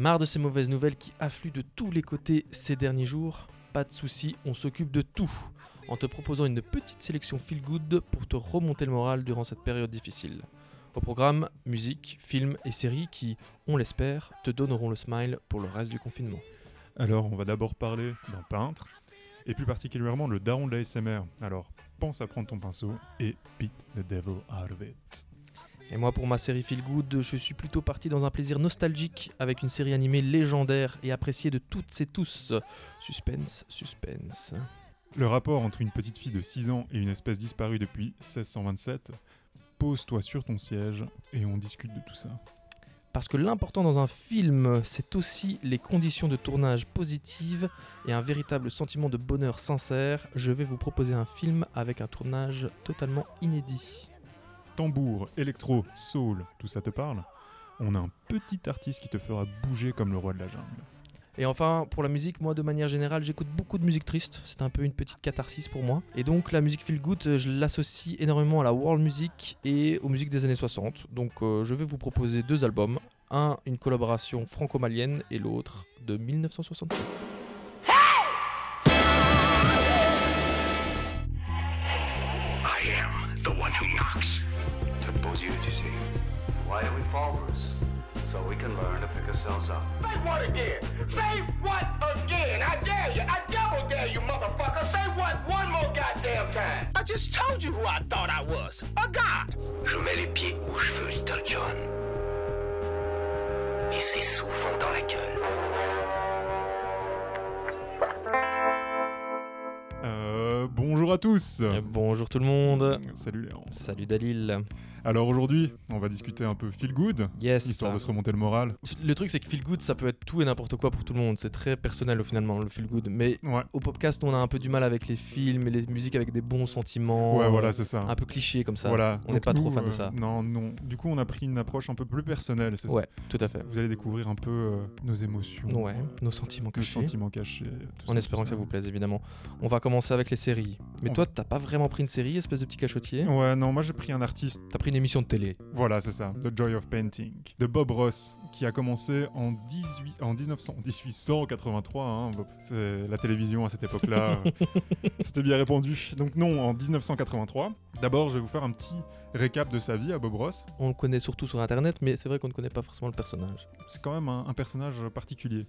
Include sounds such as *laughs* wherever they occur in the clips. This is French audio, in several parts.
Marre de ces mauvaises nouvelles qui affluent de tous les côtés ces derniers jours Pas de soucis, on s'occupe de tout en te proposant une petite sélection feel good pour te remonter le moral durant cette période difficile. Au programme, musique, films et séries qui, on l'espère, te donneront le smile pour le reste du confinement. Alors, on va d'abord parler d'un peintre, et plus particulièrement le daron de l'ASMR. Alors, pense à prendre ton pinceau et beat the devil out of it. Et moi, pour ma série Feel Good, je suis plutôt parti dans un plaisir nostalgique avec une série animée légendaire et appréciée de toutes et tous. Suspense, suspense. Le rapport entre une petite fille de 6 ans et une espèce disparue depuis 1627, pose-toi sur ton siège et on discute de tout ça. Parce que l'important dans un film, c'est aussi les conditions de tournage positives et un véritable sentiment de bonheur sincère. Je vais vous proposer un film avec un tournage totalement inédit. Tambour, électro, soul, tout ça te parle On a un petit artiste qui te fera bouger comme le roi de la jungle. Et enfin, pour la musique, moi de manière générale, j'écoute beaucoup de musique triste. C'est un peu une petite catharsis pour moi. Et donc la musique feel good, je l'associe énormément à la world music et aux musiques des années 60. Donc euh, je vais vous proposer deux albums. Un, une collaboration franco-malienne et l'autre de 1967. Bruce? So we can learn to pick ourselves up. Say what again? Say what again? I dare you. I double dare you, motherfucker. Say what one more goddamn time. I just told you who I thought I was. A god. Je mets les pieds où je veux, Little John. Et c'est souvent dans la gueule. Euh, bonjour à tous Euh, bonjour tout le monde. Salut Léon. Salut Dalil. Alors aujourd'hui, on va discuter un peu feel good, Yes. histoire de se remonter le moral. Le truc, c'est que feel good, ça peut être tout et n'importe quoi pour tout le monde. C'est très personnel au finalement, le feel good. Mais Ouais, au podcast, on a un peu du mal avec les films et les musiques avec des bons sentiments. ouais voilà, c'est ça. Un peu cliché comme ça. Voilà. On n'est pas trop fan de euh, ça. Non, non. Du coup, on a pris une approche un peu plus personnelle, c'est Ouais, tout à ça. fait. Vous allez découvrir un peu euh, nos émotions, Ouais, nos sentiments nos cachés. sentiments cachés. En ça, espérant que ça vous plaise, évidemment. On va commencer avec les séries. Mais On toi, t'as pas vraiment pris une série, espèce de petit cachotier? Ouais, non, moi j'ai pris un artiste. T'as pris une émission de télé. Voilà, c'est ça. The Joy of Painting. De Bob Ross, qui a commencé en, 18, en 1900, 1883. *laughs* hein. La télévision à cette époque-là. *laughs* C'était bien répandu. Donc non, en 1983. D'abord, je vais vous faire un petit récap de sa vie à Bob Ross. On le connaît surtout sur Internet, mais c'est vrai qu'on ne connaît pas forcément le personnage. C'est quand même un, un personnage particulier.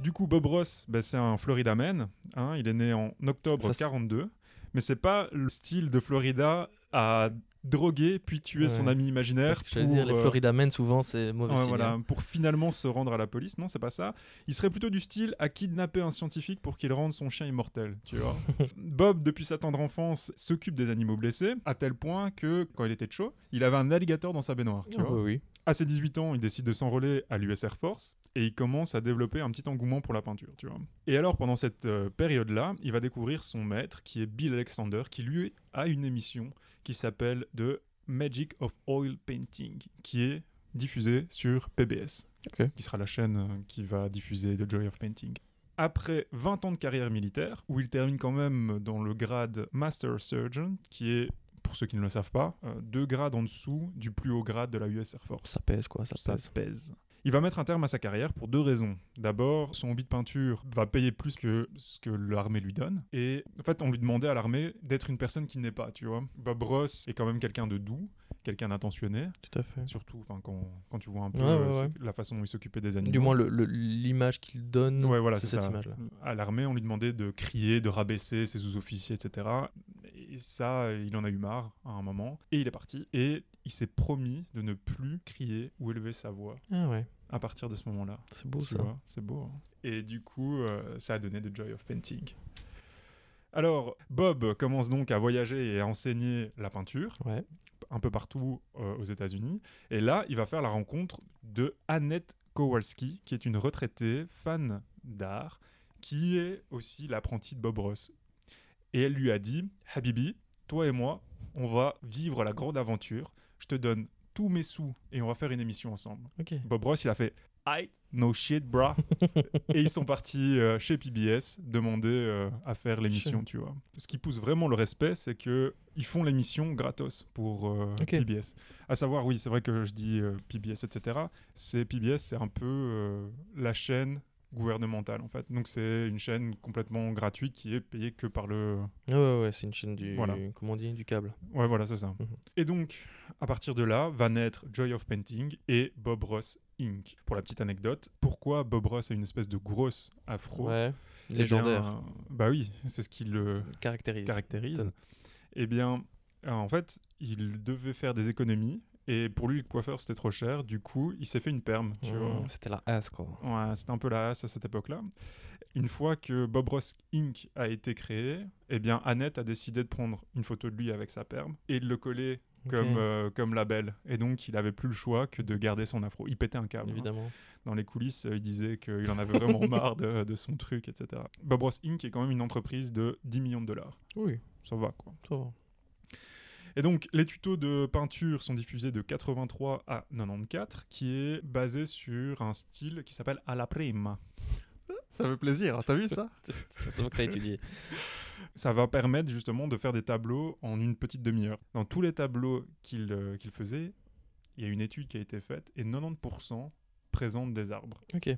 Du coup, Bob Ross, ben, c'est un Florida man. hein. Il est né en octobre Ça, c'est- 42. Mais c'est pas le style de Florida à droguer puis tuer son ami imaginaire Parce que pour, dire, les euh, Florida Men, souvent, c'est mauvais Ouais, signe, voilà, hein. pour finalement se rendre à la police. Non, c'est pas ça. Il serait plutôt du style à kidnapper un scientifique pour qu'il rende son chien immortel, tu vois. *laughs* Bob, depuis sa tendre enfance, s'occupe des animaux blessés, à tel point que, quand il était chaud, il avait un alligator dans sa baignoire, tu Ah, vois. oui, oui. À ses 18 ans, il décide de s'enrôler à l'US Air Force et il commence à développer un petit engouement pour la peinture, tu vois. Et alors, pendant cette euh, période-là, il va découvrir son maître, qui est Bill Alexander, qui lui a une émission qui s'appelle The Magic of Oil Painting, qui est diffusée sur PBS, qui sera la chaîne euh, qui va diffuser The Joy of Painting. Après 20 ans de carrière militaire, où il termine quand même dans le grade Master Surgeon, qui est, pour ceux qui ne le savent pas, euh, deux grades en dessous du plus haut grade de la US Air Force. Ça pèse, quoi, ça, Ça pèse. pèse. Il va mettre un terme à sa carrière pour deux raisons. D'abord, son hobby de peinture va payer plus que ce que l'armée lui donne. Et en fait, on lui demandait à l'armée d'être une personne qui n'est pas, tu vois. Bob Ross est quand même quelqu'un de doux, quelqu'un d'attentionné. Tout à fait. Surtout quand, quand tu vois un peu Ouais, euh, ouais. la façon dont il s'occupait des animaux. Du moins, l'image qu'il donne, Ouais, voilà, c'est cette image-là. À l'armée, on lui demandait de crier, de rabaisser ses sous-officiers, etc. Et ça, il en a eu marre à un moment. Et il est parti. Et il s'est promis de ne plus crier ou élever sa voix Ah ouais, à partir de ce moment-là. c'est beau ça. c'est beau. hein. Et du coup, euh, ça a donné The Joy of Painting. Alors, Bob commence donc à voyager et à enseigner la peinture Ouais. Un peu partout euh, aux États-Unis. Et là, il va faire la rencontre de Annette Kowalski, qui est une retraitée fan d'art, qui est aussi l'apprentie de Bob Ross. Et elle lui a dit Habibi, toi et moi, on va vivre la grande aventure. Je te donne tous mes sous et on va faire une émission ensemble. Bob Ross, il a fait No shit, bra. *laughs* et ils sont partis euh, chez PBS demander euh, à faire l'émission, tu vois. Ce qui pousse vraiment le respect, c'est que ils font l'émission gratos pour euh. PBS. À savoir, oui, c'est vrai que je dis PBS, etc. C'est PBS, c'est un peu la chaîne gouvernementale en fait. Donc c'est une chaîne complètement gratuite qui est payée que par le Ouais, ouais, ouais, c'est une chaîne du. Voilà. Comment on dit Du câble. Ouais, voilà, c'est ça. Mhm. Et donc, à partir de là, va naître Joy of Painting et Bob Ross Inc. Pour la petite anecdote, pourquoi Bob Ross a une espèce de grosse afro Ouais. Eh Légendaire. bien, bah oui, c'est ce qui le Caractérise. caractérise. Eh bien, en fait, il devait faire des économies et pour lui, le coiffeur c'était trop cher. Du coup, il s'est fait une perme, tu Mmh, vois. C'était la as, quoi. Ouais, c'était un peu la hasse à cette époque-là. Une fois que Bob Ross Inc. a été créé, eh bien, Annette a décidé de prendre une photo de lui avec sa perme et de le coller comme, euh, comme label. Et donc, il avait plus le choix que de garder son afro. Il pétait un câble. hein. Évidemment. Dans les coulisses, euh, il disait qu'il en avait vraiment *laughs* marre de, de son truc, etc. Bob Ross Inc. est quand même une entreprise de 10 millions de dollars. Oui, Ça va, quoi. ça va. Et donc, les tutos de peinture sont diffusés de 83 à 94, qui est basé sur un style qui s'appelle à la prima. Ça fait plaisir, t'as vu ça? Ça se voit que t'as étudié. Ça va permettre justement de faire des tableaux en une petite demi-heure. Dans tous les tableaux qu'il euh, qu'il faisait, il y a une étude qui a été faite et 90% présentent des arbres. Ok.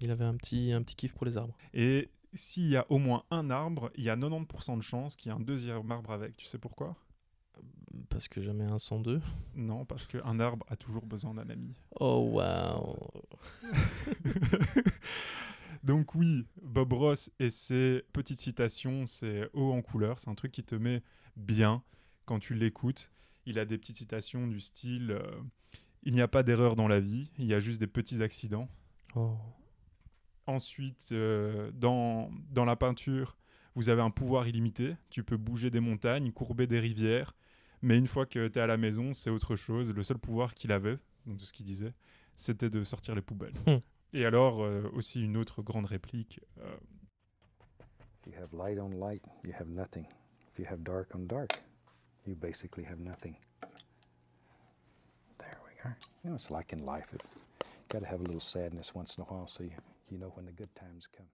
Il avait un petit, un petit kiff pour les arbres. Et s'il y a au moins un arbre, il y a 90% de chances qu'il y ait un deuxième arbre avec. Tu sais pourquoi? Parce que jamais un sans deux. Non, parce qu'un arbre a toujours besoin d'un ami. Oh, waouh. *laughs* Donc oui, Bob Ross et ses petites citations, c'est haut en couleur, c'est un truc qui te met bien quand tu l'écoutes. Il a des petites citations du style euh, Il n'y a pas d'erreur dans la vie, il y a juste des petits accidents. Oh. Ensuite, euh, dans, dans la peinture, vous avez un pouvoir illimité. Tu peux bouger des montagnes, courber des rivières. Mais une fois que tu es à la maison, c'est autre chose. Le seul pouvoir qu'il avait, donc de ce qu'il disait, c'était de sortir les poubelles. Hmm. Et alors, euh, aussi une autre grande réplique. euh, If you have light on light, you have nothing. If you have dark on dark, you basically have nothing. There we are. You know, it's like in life. If got to have a little sadness once in a while so you, you know when the good times come.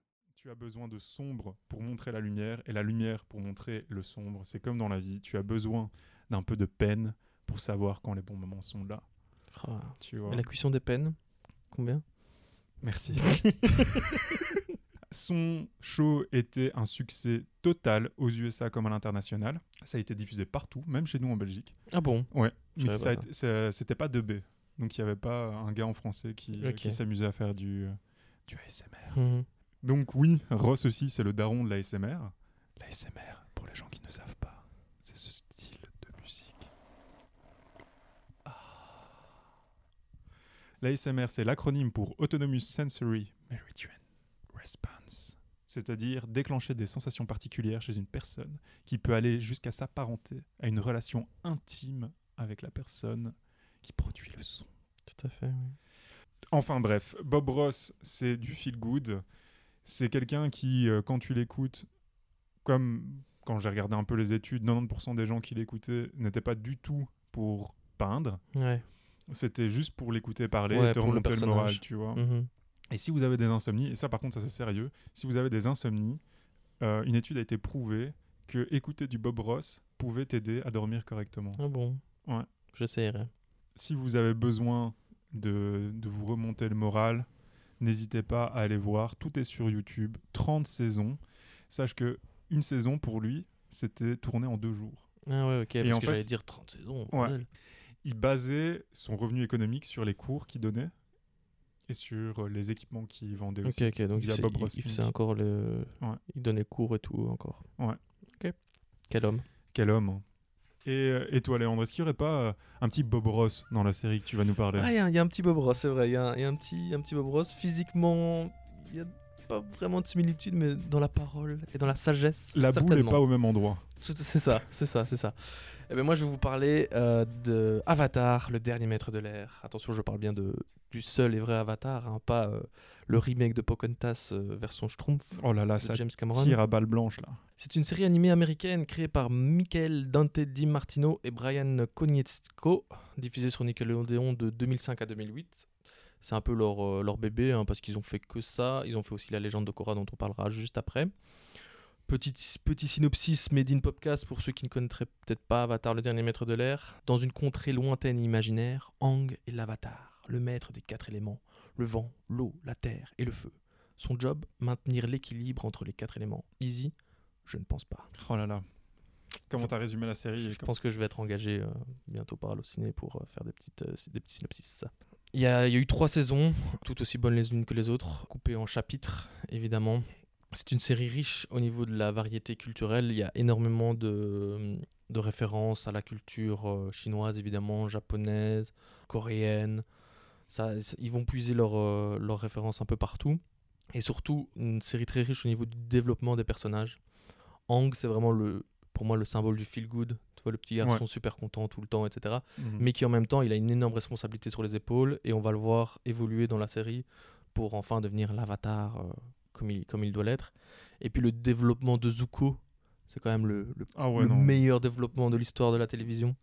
Tu as besoin de sombre pour montrer la lumière et la lumière pour montrer le sombre. C'est comme dans la vie. Tu as besoin d'un peu de peine pour savoir quand les bons moments sont là. Ah. Tu vois. La cuisson des peines Combien? Merci. *laughs* Son show était un succès total aux USA comme à l'international. Ça a été diffusé partout, même chez nous en Belgique. Ah bon? Ouais, mais c'était pas 2B. Donc il n'y avait pas un gars en français qui, qui s'amusait à faire du, du ASMR. Mhm. Donc oui, Ross aussi, c'est le daron de l'ASMR. L'ASMR, pour les gens qui ne savent pas, c'est ce style de musique. Ah. L'ASMR, c'est l'acronyme pour Autonomous Sensory Meridian Response, c'est-à-dire déclencher des sensations particulières chez une personne qui peut aller jusqu'à s'apparenter à une relation intime avec la personne qui produit le son. Tout à fait, oui. Enfin bref, Bob Ross, c'est du feel good. C'est quelqu'un qui, euh, quand tu l'écoutes, comme quand j'ai regardé un peu les études, 90% des gens qui l'écoutaient n'étaient pas du tout pour peindre. Ouais. C'était juste pour l'écouter parler Ouais, et te le remonter le, moral, tu vois. Mhm. Et si vous avez des insomnies, et ça par contre ça c'est sérieux, si vous avez des insomnies, euh, une étude a été prouvée que écouter du Bob Ross pouvait t'aider à dormir correctement. Ah bon? Ouais. J'essaierai. si vous avez besoin de, de vous remonter le moral, n'hésitez pas à aller voir. Tout est sur YouTube. 30 saisons. Sache que une saison pour lui, c'était tourné en deux jours. Ah ouais, ok. Et parce en que fait- j'allais dire 30 saisons. Ouais. Il basait son revenu économique sur les cours qu'il donnait et sur euh, les équipements qu'il vendait Ok, aussi. ok. Donc il, fait- Bob il- il faisait encore le. Ouais. Il donnait cours et tout encore. Ouais. Ok. Quel homme. Quel homme. Et, euh, et toi, Léandre, est-ce qu'il n'y aurait pas euh, un petit Bob Ross dans la série que tu vas nous parler? Ah, il y, a- il y a un petit Bob Ross, c'est vrai. Il y, a un- il y a un petit, un petit Bob Ross. Physiquement, il n'y a pas vraiment de similitude, mais dans la parole et dans la sagesse. La boule n'est pas au même endroit. C'est ça, c'est ça, c'est ça. Eh ben moi, je vais vous parler euh, de Avatar, le dernier maître de l'air. Attention, je parle bien de, du seul et vrai Avatar, hein, pas euh, le remake de Pocahontas euh, version Schtroumpf Oh là là, de ça James Cameron. tire à balles blanches là. C'est une série animée américaine créée par Michael Dante Di Martino et Brian Konietzko, diffusée sur Nickelodeon de 2005 à 2008. C'est un peu leur, euh, leur bébé, hein, parce qu'ils ont fait que ça. Ils ont fait aussi La légende de Korra, dont on parlera juste après. Petit, petit synopsis made in podcast pour ceux qui ne connaîtraient peut-être pas Avatar, le dernier maître de l'air. Dans une contrée lointaine et imaginaire, Aang est l'avatar, le maître des quatre éléments, le vent, l'eau, la terre et le feu. Son job, maintenir l'équilibre entre les quatre éléments. Easy Je ne pense pas. Oh là là. Comment t'as résumé la série Je pense que je vais être engagé euh, bientôt par Allociné pour euh, faire des, petites, euh, des petits synopsis. Il y, a, il y a eu trois saisons, toutes aussi bonnes les unes que les autres, coupées en chapitres, évidemment. C'est une série riche au niveau de la variété culturelle. Il y a énormément de, de références à la culture euh, chinoise, évidemment, japonaise, coréenne. Ça, ils vont puiser leurs euh, références un peu partout. Et surtout, une série très riche au niveau du développement des personnages. Hang, c'est vraiment le, pour moi le symbole du feel good. Tu vois, le petit garçon super content tout le temps, etc. Mhm. Mais qui en même temps, il a une énorme responsabilité sur les épaules et on va le voir évoluer dans la série pour enfin devenir l'avatar euh, comme, il, comme il doit l'être. Et puis le développement de Zuko, c'est quand même le, le- Ah ouais, le meilleur développement de l'histoire de la télévision,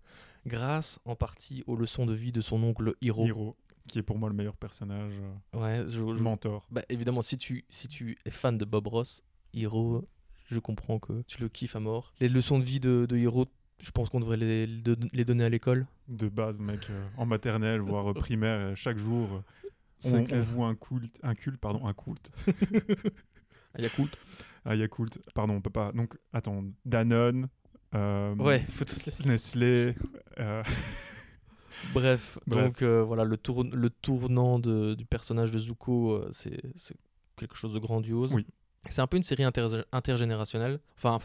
grâce en partie aux leçons de vie de son oncle Hiro. Hiro, qui est pour moi le meilleur personnage, euh, Ouais, je- je- mentor. bah, évidemment, si tu, si tu es fan de Bob Ross, Hiro, je comprends que tu le kiffes à mort. Les leçons de vie de, de Hiro, je pense qu'on devrait les, les donner à l'école. De base, mec, euh, en maternelle, voire *laughs* primaire, euh, chaque jour, on, on voit un culte, un culte, pardon, un culte. *laughs* Ah, Yakult. Ah, Yakult, pardon, on peut pas. Donc, attends, Danone, euh, Ouais, faut tous les. Nestlé, *laughs* euh, Bref, Bref. donc euh, voilà, le, tour, le tournant de- du personnage de Zuko, euh, c'est quelque chose de grandiose. Oui. C'est un peu une série inter- intergénérationnelle. Enfin,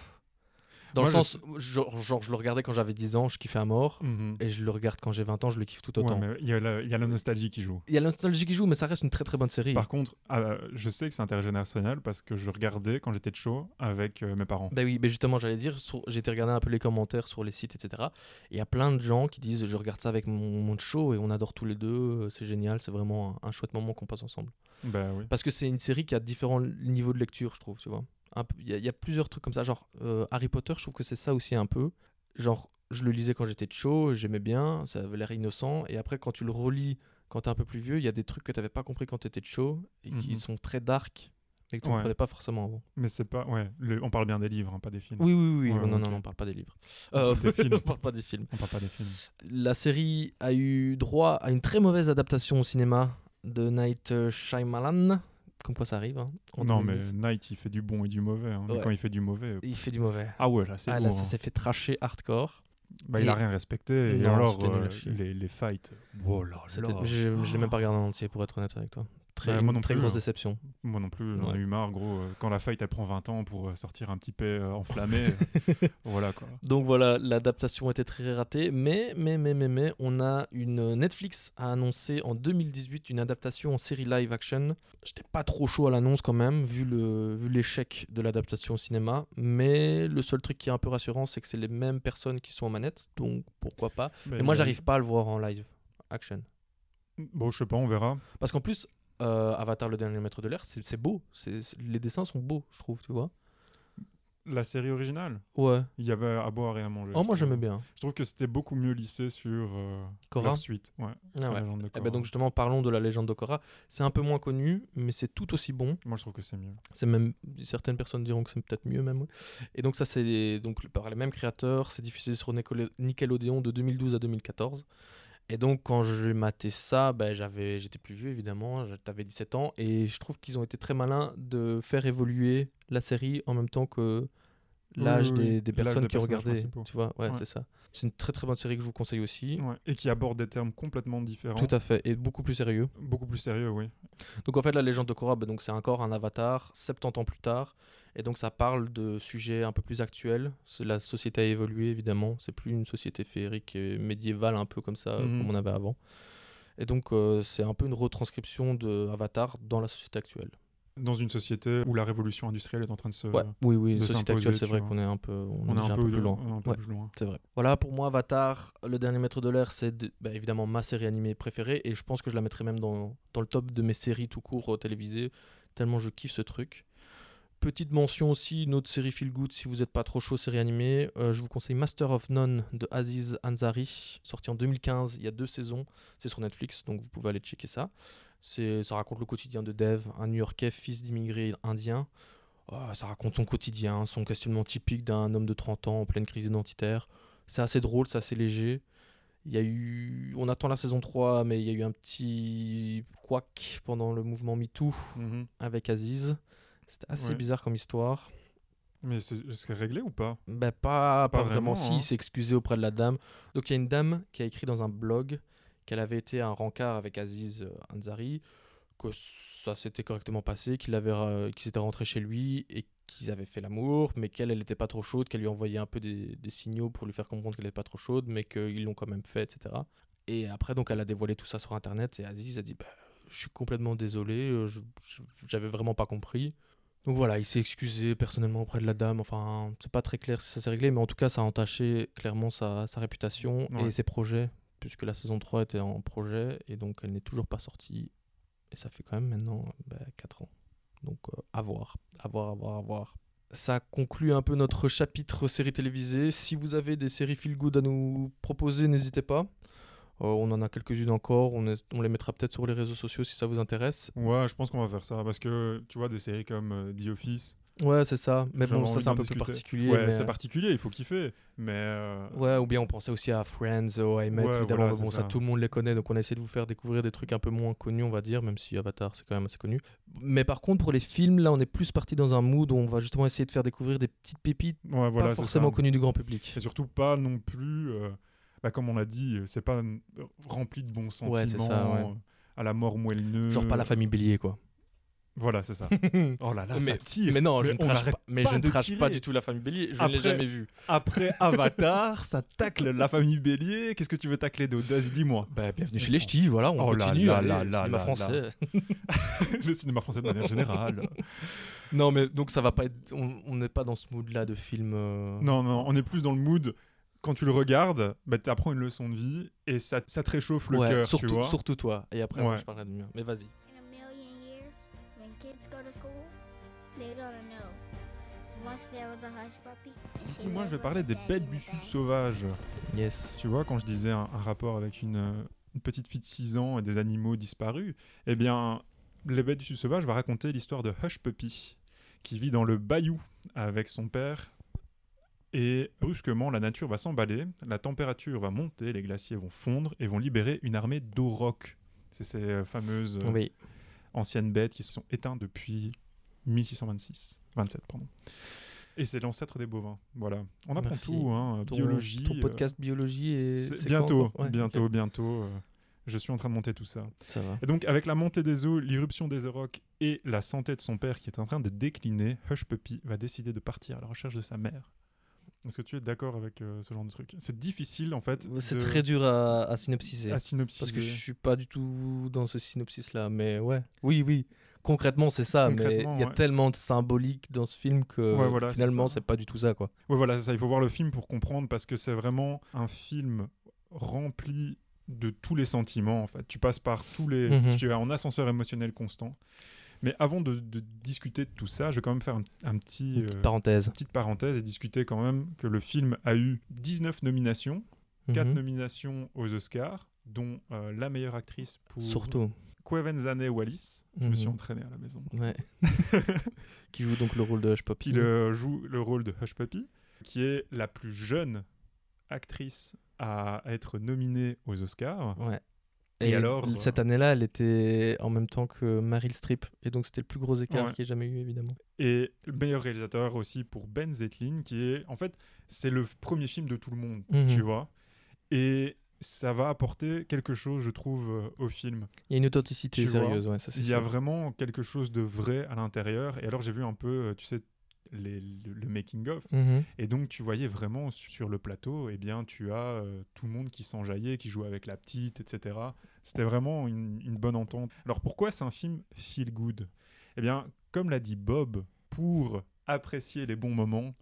dans Moi, le je sens, genre, genre, je le regardais quand j'avais 10 ans, je kiffais à mort. mhm. Et je le regarde quand j'ai 20 ans, je le kiffe tout autant. il y, a la- il y a la nostalgie qui joue. Il y a la nostalgie qui joue, mais ça reste une très très bonne série. Par contre, euh, je sais que c'est intergénérationnel parce que je regardais quand j'étais de chaud avec euh, mes parents. Bah oui, mais justement, j'allais dire, sur- été regarder un peu les commentaires sur les sites, etc. Et il y a plein de gens qui disent Je regarde ça avec mon, mon show et on adore tous les deux, euh, c'est génial, c'est vraiment un, un chouette moment qu'on passe ensemble. Bah oui. Parce que c'est une série qui a différents niveaux de lecture, je trouve, tu vois. Il y, a- il y a plusieurs trucs comme ça, genre euh, Harry Potter, je trouve que c'est ça aussi un peu. Genre, je le lisais quand j'étais chaud, j'aimais bien, ça avait l'air innocent. Et après, quand tu le relis quand t'es un peu plus vieux, il y a des trucs que t'avais pas compris quand t'étais chaud et qui Mhm. sont très dark et que tu Ouais. comprenais pas forcément avant. Mais c'est pas. Ouais, le- on parle bien des livres, hein, pas des films. Oui, oui, oui. Ouais, non, non, non, on parle pas des livres. Parle des films. *laughs* on parle pas des films. On parle pas des films. La série a eu droit à une très mauvaise adaptation au cinéma de Night Shyamalan. Comme quoi ça arrive. hein, non, mais 2010. Knight, il fait du bon et du mauvais. hein. Mais quand il fait du mauvais. Il fait du mauvais. Ah ouais, là, c'est Ah là, lourd, ça hein. s'est fait tracher hardcore. Bah, il a Et- rien respecté. Et Non, alors, euh, les, les fights. Oh là là. Je, je l'ai même pas regardé en entier pour être honnête avec toi. Très, Ouais, moi non très plus, grosse hein. déception. Moi non plus, j'en Ouais. ai eu marre, gros. euh, Quand la fight, elle prend 20 ans pour euh, sortir un petit peu euh, enflammé. *laughs* voilà, quoi. Donc voilà, l'adaptation était très ratée, mais, mais, mais, mais, mais, on a une Netflix a annoncé en 2018 une adaptation en série live action. J'étais pas trop chaud à l'annonce quand même, vu le vu l'échec de l'adaptation au cinéma, mais le seul truc qui est un peu rassurant, c'est que c'est les mêmes personnes qui sont aux manettes, donc pourquoi pas. Mais Et moi, j'arrive pas à le voir en live action. Bon, je sais pas, on verra. Parce qu'en plus, euh, Avatar le dernier maître de l'air, c'est beau, les dessins sont beaux, je trouve, tu vois. La série originale, Ouais. il y avait à boire et à manger. Oh, moi j'aimais bien. Je trouve que c'était beaucoup mieux lissé sur euh, Korra? leur suite. Ouais, Ah la ouais. légende de Eh ben Korra. donc justement, parlons de la légende de Korra. C'est un peu moins connu, mais c'est tout aussi bon. Moi, je trouve que c'est mieux. C'est même certaines personnes diront que c'est peut-être mieux même. ouais. Et donc ça c'est donc par les mêmes créateurs. C'est diffusé sur Nickelodeon de 2012 à 2014. Et donc quand j'ai maté ça, ben, j'avais j'étais plus vieux évidemment. J'avais 17 ans et je trouve qu'ils ont été très malins de faire évoluer la série en même temps que l'âge oui, oui. des, personnes des qui ont personnages regardé. principaux. Tu vois, ouais, Ouais. c'est ça. C'est une très très bonne série que je vous conseille aussi. Ouais. Et qui aborde des termes complètement différents. Tout à fait et beaucoup plus sérieux. Beaucoup plus sérieux, oui. Donc en fait, la légende de Korra, bah, donc c'est encore un avatar 70 ans plus tard. Et donc ça parle de sujets un peu plus actuels. La société a évolué évidemment. C'est plus une société féerique et médiévale un peu comme ça, Mhm. comme on avait avant. Et donc euh, c'est un peu une retranscription de Avatar dans la société actuelle. Dans une société où la révolution industrielle est en train de se. Ouais, oui, oui, la société s'imposer, actuelle, c'est vrai qu'on est un peu, on, On est un peu, plus loin. on est un peu Ouais. plus loin. C'est vrai. Voilà, pour moi, Avatar, le dernier maître de l'air, c'est bah, évidemment ma série animée préférée et je pense que je la mettrai même dans, dans le top de mes séries tout court euh, télévisées, tellement je kiffe ce truc. Petite mention aussi, une autre série feel good si vous n'êtes pas trop chaud série animée. euh, je vous conseille Master of None de Aziz Ansari, sorti en 2015, il y a deux saisons. C'est sur Netflix, donc vous pouvez aller checker ça. Ça raconte le quotidien de Dev, un New-Yorkais fils d'immigrés indiens. Euh, ça raconte son quotidien, son questionnement typique d'un homme de 30 ans en pleine crise identitaire. C'est assez drôle, c'est assez léger. Il y a eu, on attend la saison 3, mais il y a eu un petit couac pendant le mouvement MeToo Mhm. avec Aziz. C'était assez Ouais. bizarre comme histoire. Mais c'est est-ce que réglé ou pas? Ben, pas, pas, Pas vraiment. vraiment, Si, hein. il s'est excusé auprès de la dame. Donc il y a une dame qui a écrit dans un blog qu'elle avait été à un rencard avec Aziz euh, Ansari, que ça s'était correctement passé, qu'il avait, qu'il s'était rentré chez lui et qu'ils avaient fait l'amour, mais qu'elle, elle n'était pas trop chaude, qu'elle lui envoyait un peu des, des signaux pour lui faire comprendre qu'elle n'était pas trop chaude, mais qu'ils l'ont quand même fait, etc. Et après, donc, elle a dévoilé tout ça sur Internet et Aziz a dit bah, Je suis complètement désolé, euh, j'avais vraiment pas compris. Donc voilà, il s'est excusé personnellement auprès de la dame. Enfin, c'est pas très clair si ça s'est réglé, mais en tout cas, ça a entaché clairement sa, sa réputation Ouais. et ses projets, puisque la saison 3 était en projet et donc elle n'est toujours pas sortie. Et ça fait quand même maintenant 4 ans. Donc euh, à voir, à voir, à voir, à voir. Ça conclut un peu notre chapitre série télévisée. Si vous avez des séries feel good à nous proposer, n'hésitez pas. Euh, on en a quelques-unes encore. On, on les mettra peut-être sur les réseaux sociaux si ça vous intéresse. Ouais, je pense qu'on va faire ça parce que tu vois des séries comme euh, The Office. Ouais, c'est ça. Mais j'avais bon, ça c'est un peu plus particulier. Ouais, mais, c'est euh, particulier, il faut kiffer. Mais euh, Ouais, ou bien on pensait aussi à Friends, au I Met, Ouais, évidemment. voilà, bon, ça. ça. tout le monde les connaît, donc on a essayé de vous faire découvrir des trucs un peu moins connus, on va dire, même si Avatar c'est quand même assez connu. Mais par contre, pour les films, là, on est plus parti dans un mood où on va justement essayer de faire découvrir des petites pépites ouais, voilà, pas forcément ça. connues du grand public. Et surtout pas non plus, euh, bah, comme on a dit, c'est pas rempli de bons sentiments. Ouais, c'est ça, À la mort moelleux. Genre pas la famille Bélier, quoi. Voilà, c'est ça. *laughs* Oh là là, mais, ça tire. mais non, je Mais ne on trash n'arrête pas, mais pas je ne trash pas du tout la famille Bélier, je ne l'ai jamais vu. Après *laughs* Avatar, ça tacle la famille Bélier. Qu'est-ce que tu veux tacler Vas-y, dis-moi. Bah, bienvenue chez les ch'tis, voilà, on Oh continue. là allez, là le cinéma là français. *laughs* Le cinéma français de manière générale. non, mais donc ça va pas être. On n'est pas dans ce mood-là de film. euh, non, non, on est plus dans le mood. Quand tu le regardes, bah, tu apprends une leçon de vie et ça, ça te réchauffe le ouais, cœur, tu surtout, vois. surtout toi. Et après, moi, je parlerai de mien. Mais vas-y. When kids go to school, they're gonna know. Once there was a hush puppy. and she Moi, je vais parler des bêtes du the sud sauvages. Yes. Tu vois, quand je disais un, un rapport avec une, une petite fille de 6 ans et des animaux disparus, eh bien, Les Bêtes du Sud Sauvage va raconter l'histoire de Hush Puppy, qui vit dans le bayou avec son père. Et brusquement, la nature va s'emballer, la température va monter, les glaciers vont fondre et vont libérer une armée d'aurochs. C'est ces fameuses euh, Oui. Anciennes bêtes qui se sont éteintes depuis 1626. 27, pardon. Et c'est l'ancêtre des bovins. Voilà. On apprend Merci. tout, hein, Ton- biologie. Ton euh, podcast biologie et. quand bientôt, Ouais, bientôt, bientôt. euh, je suis en train de monter tout ça. Ça va. Et donc, avec la montée des eaux, l'irruption des aurochs et la santé de son père qui est en train de décliner, Hush Puppy va décider de partir à la recherche de sa mère. Est-ce que tu es d'accord avec euh, ce genre de truc? C'est difficile, en fait. C'est de- très dur à, à synopsiser. à synopsiser. Parce que je suis pas du tout dans ce synopsis-là. Mais ouais. Oui, oui. Concrètement, c'est ça. Mais il Concrètement, y a ouais. tellement de symbolique dans ce film que Ouais, voilà, finalement, c'est pas du tout ça, quoi. Ouais, voilà, c'est ça. Il faut voir le film pour comprendre parce que c'est vraiment un film rempli de tous les sentiments. En fait, tu passes par tous les. Mhm. Tu es en ascenseur émotionnel constant. Mais avant de, de discuter de tout ça, je vais quand même faire un, un petit. Une petite euh, parenthèse. petite parenthèse et discuter quand même que le film a eu 19 nominations, 4 Mhm. nominations aux Oscars, dont euh, la meilleure actrice pour Surtout. Quevenzane Wallis. Je me suis Mhm. entraîné à la maison. Ouais. *laughs* qui joue donc le rôle de Hush Puppy. Qui le- joue le rôle de Hush Puppy, qui est la plus jeune actrice à être nominée aux Oscars. Ouais. Et Et, alors, l- cette euh, année-là, elle était en même temps que Meryl Streep. Et donc, c'était le plus gros écart Ouais. qu'il y ait jamais eu, évidemment. Et le meilleur réalisateur aussi pour Ben Zetlin, qui est en fait c'est le premier film de tout le monde, Mhm. tu vois. Et ça va apporter quelque chose, je trouve, euh, au film. Il y a une authenticité Tu vois, sérieuse, ouais, ça Il y a vraiment quelque chose de vrai à l'intérieur. Et alors j'ai vu un peu, euh, tu sais, les- le, le making of. Mhm. Et donc tu voyais vraiment su- sur le plateau, eh bien tu as euh, tout le monde qui s'enjaillait, qui jouait avec la petite, etc. C'était vraiment une, une bonne entente. Alors pourquoi c'est un film feel good? Eh bien, comme l'a dit Bob, pour apprécier les bons moments,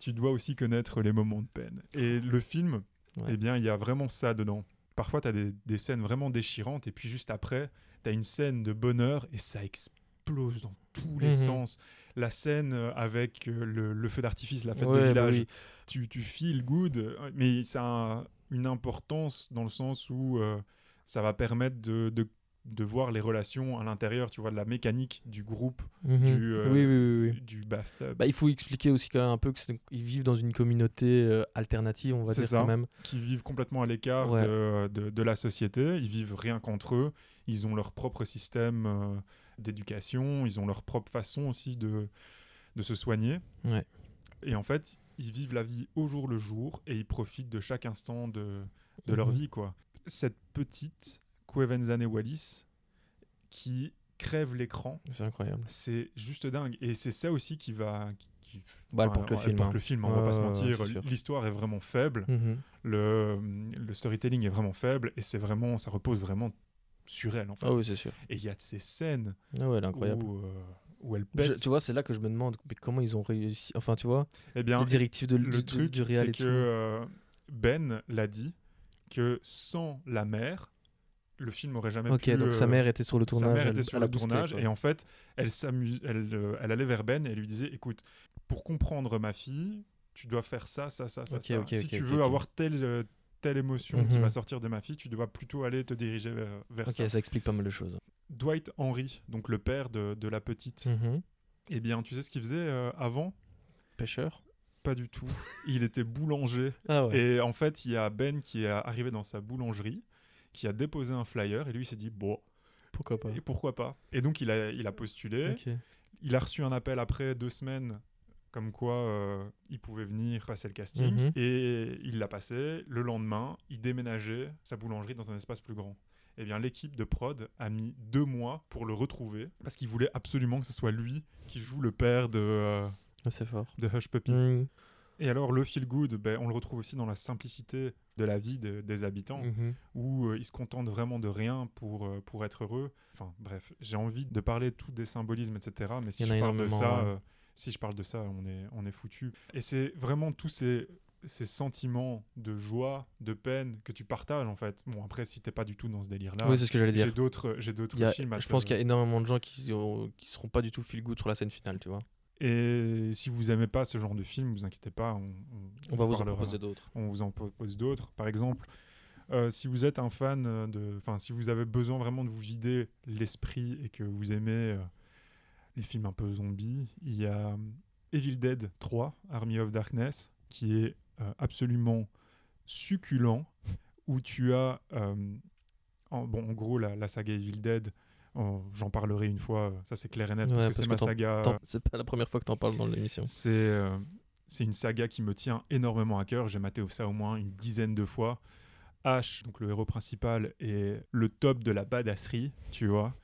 tu dois aussi connaître les moments de peine. Et le film, Ouais. eh bien, il y a vraiment ça dedans. Parfois, tu as des, des scènes vraiment déchirantes, et puis juste après, tu as une scène de bonheur, et ça explose dans tous les Mhm. sens. La scène euh, avec euh, le, le feu d'artifice, la fête Ouais, de bah village, oui. tu, tu feel good, euh, mais ça a une importance dans le sens où euh, ça va permettre de, de, de voir les relations à l'intérieur, tu vois, de la mécanique du groupe, Mhm. du, euh, oui, oui, du bathtub, Bah, il faut expliquer aussi quand même un peu qu'ils vivent dans une communauté euh, alternative, on va dire ça. quand même. qui vivent complètement à l'écart Ouais. de, de, la société. Ils vivent rien qu'entre eux. Ils ont leur propre système d'éducation. Ils ont leur propre façon aussi de, de se soigner. Ouais. Et en fait, ils vivent la vie au jour le jour et ils profitent de chaque instant de, de leur Mhm. vie. quoi. Cette petite Quevenzane Wallis qui crève l'écran, C'est incroyable. c'est juste dingue. Et c'est ça aussi qui va... Qui, qui- Bah, elle enfin, porte le elle film, porte hein. le film, on va Ouais, pas se mentir. L'histoire est vraiment faible Mhm. le, le storytelling est vraiment faible et c'est vraiment ça repose vraiment sur elle en fait. Ah oui, c'est sûr. Et il y a de ces scènes Ah ouais, elle est incroyable. où, euh, où elle Je- pète. tu vois, c'est là que je me demande mais comment ils ont réussi. Enfin, tu vois, eh bien, les directives de, le du, truc du réal c'est que euh, Ben l'a dit que sans la mère, le film aurait jamais Ok, pu. donc sa euh, mère était sur le sa tournage. mère elle, était sur elle le tournage et en fait, elle elle, elle allait vers Ben et elle lui disait "Écoute, pour comprendre ma fille, tu dois faire ça, ça, ça, ça, Ok, ça. ok, si ok, tu ok, veux ok. avoir telle émotion qui Mhm. va sortir de ma fille, tu dois plutôt aller te diriger vers, vers Ok, ça." ça explique pas mal de choses. Dwight Henry, donc le père de, de la petite, Mhm. eh bien, tu sais ce qu'il faisait euh, avant? Pêcheur? Pas du tout. *laughs* Il était boulanger. Ah ouais. Et en fait, il y a Ben qui est arrivé dans sa boulangerie, qui a déposé un flyer, et lui il s'est dit, bon, Pourquoi pas? Et pourquoi pas? Et donc, il a, il a postulé. Il a reçu un appel après deux semaines, comme quoi euh, il pouvait venir passer le casting. Mhm. Et il l'a passé. Le lendemain, il déménageait sa boulangerie dans un espace plus grand. Eh bien, l'équipe de prod a mis deux mois pour le retrouver, parce qu'il voulait absolument que ce soit lui qui joue le père de, euh, Ah, c'est fort. de Hush Puppy. Mhm. Et alors, le feel good, ben, on le retrouve aussi dans la simplicité de la vie de- des habitants, Mhm. où euh, ils se contentent vraiment de rien pour, euh, pour être heureux. Enfin, bref, j'ai envie de parler de tous des symbolismes, etc. Mais si je parle de ça, euh, si je parle de ça, on est, on est foutu. Et c'est vraiment tous ces, ces sentiments de joie, de peine que tu partages, en fait. Bon, après, si t'es pas du tout dans ce délire-là, Oui, c'est ce que j'allais dire. j'ai d'autres, j'ai d'autres films à je pense qu'il y a énormément de gens qui, ont- qui seront pas du tout feel good sur la scène finale, tu vois. Et si vous aimez pas ce genre de film, vous inquiétez pas, on, On va vous en proposer d'autres. on vous en propose d'autres. Par exemple, euh, si vous êtes un fan de, enfin, si vous avez besoin vraiment de vous vider l'esprit et que vous aimez euh, les films un peu zombies, il y a euh, Evil Dead 3, Army of Darkness, qui est euh, absolument succulent, où tu as, euh, en, bon, en gros, la, la saga Evil Dead. oh, J'en parlerai une fois, ça c'est clair et net, Ouais, parce que c'est ma saga. C'est pas la première fois que t'en parles dans l'émission. C'est euh, une saga qui me tient énormément à cœur. J'ai maté ça au moins une dizaine de fois. Ash, donc le héros principal, est le top de la badasserie, tu vois.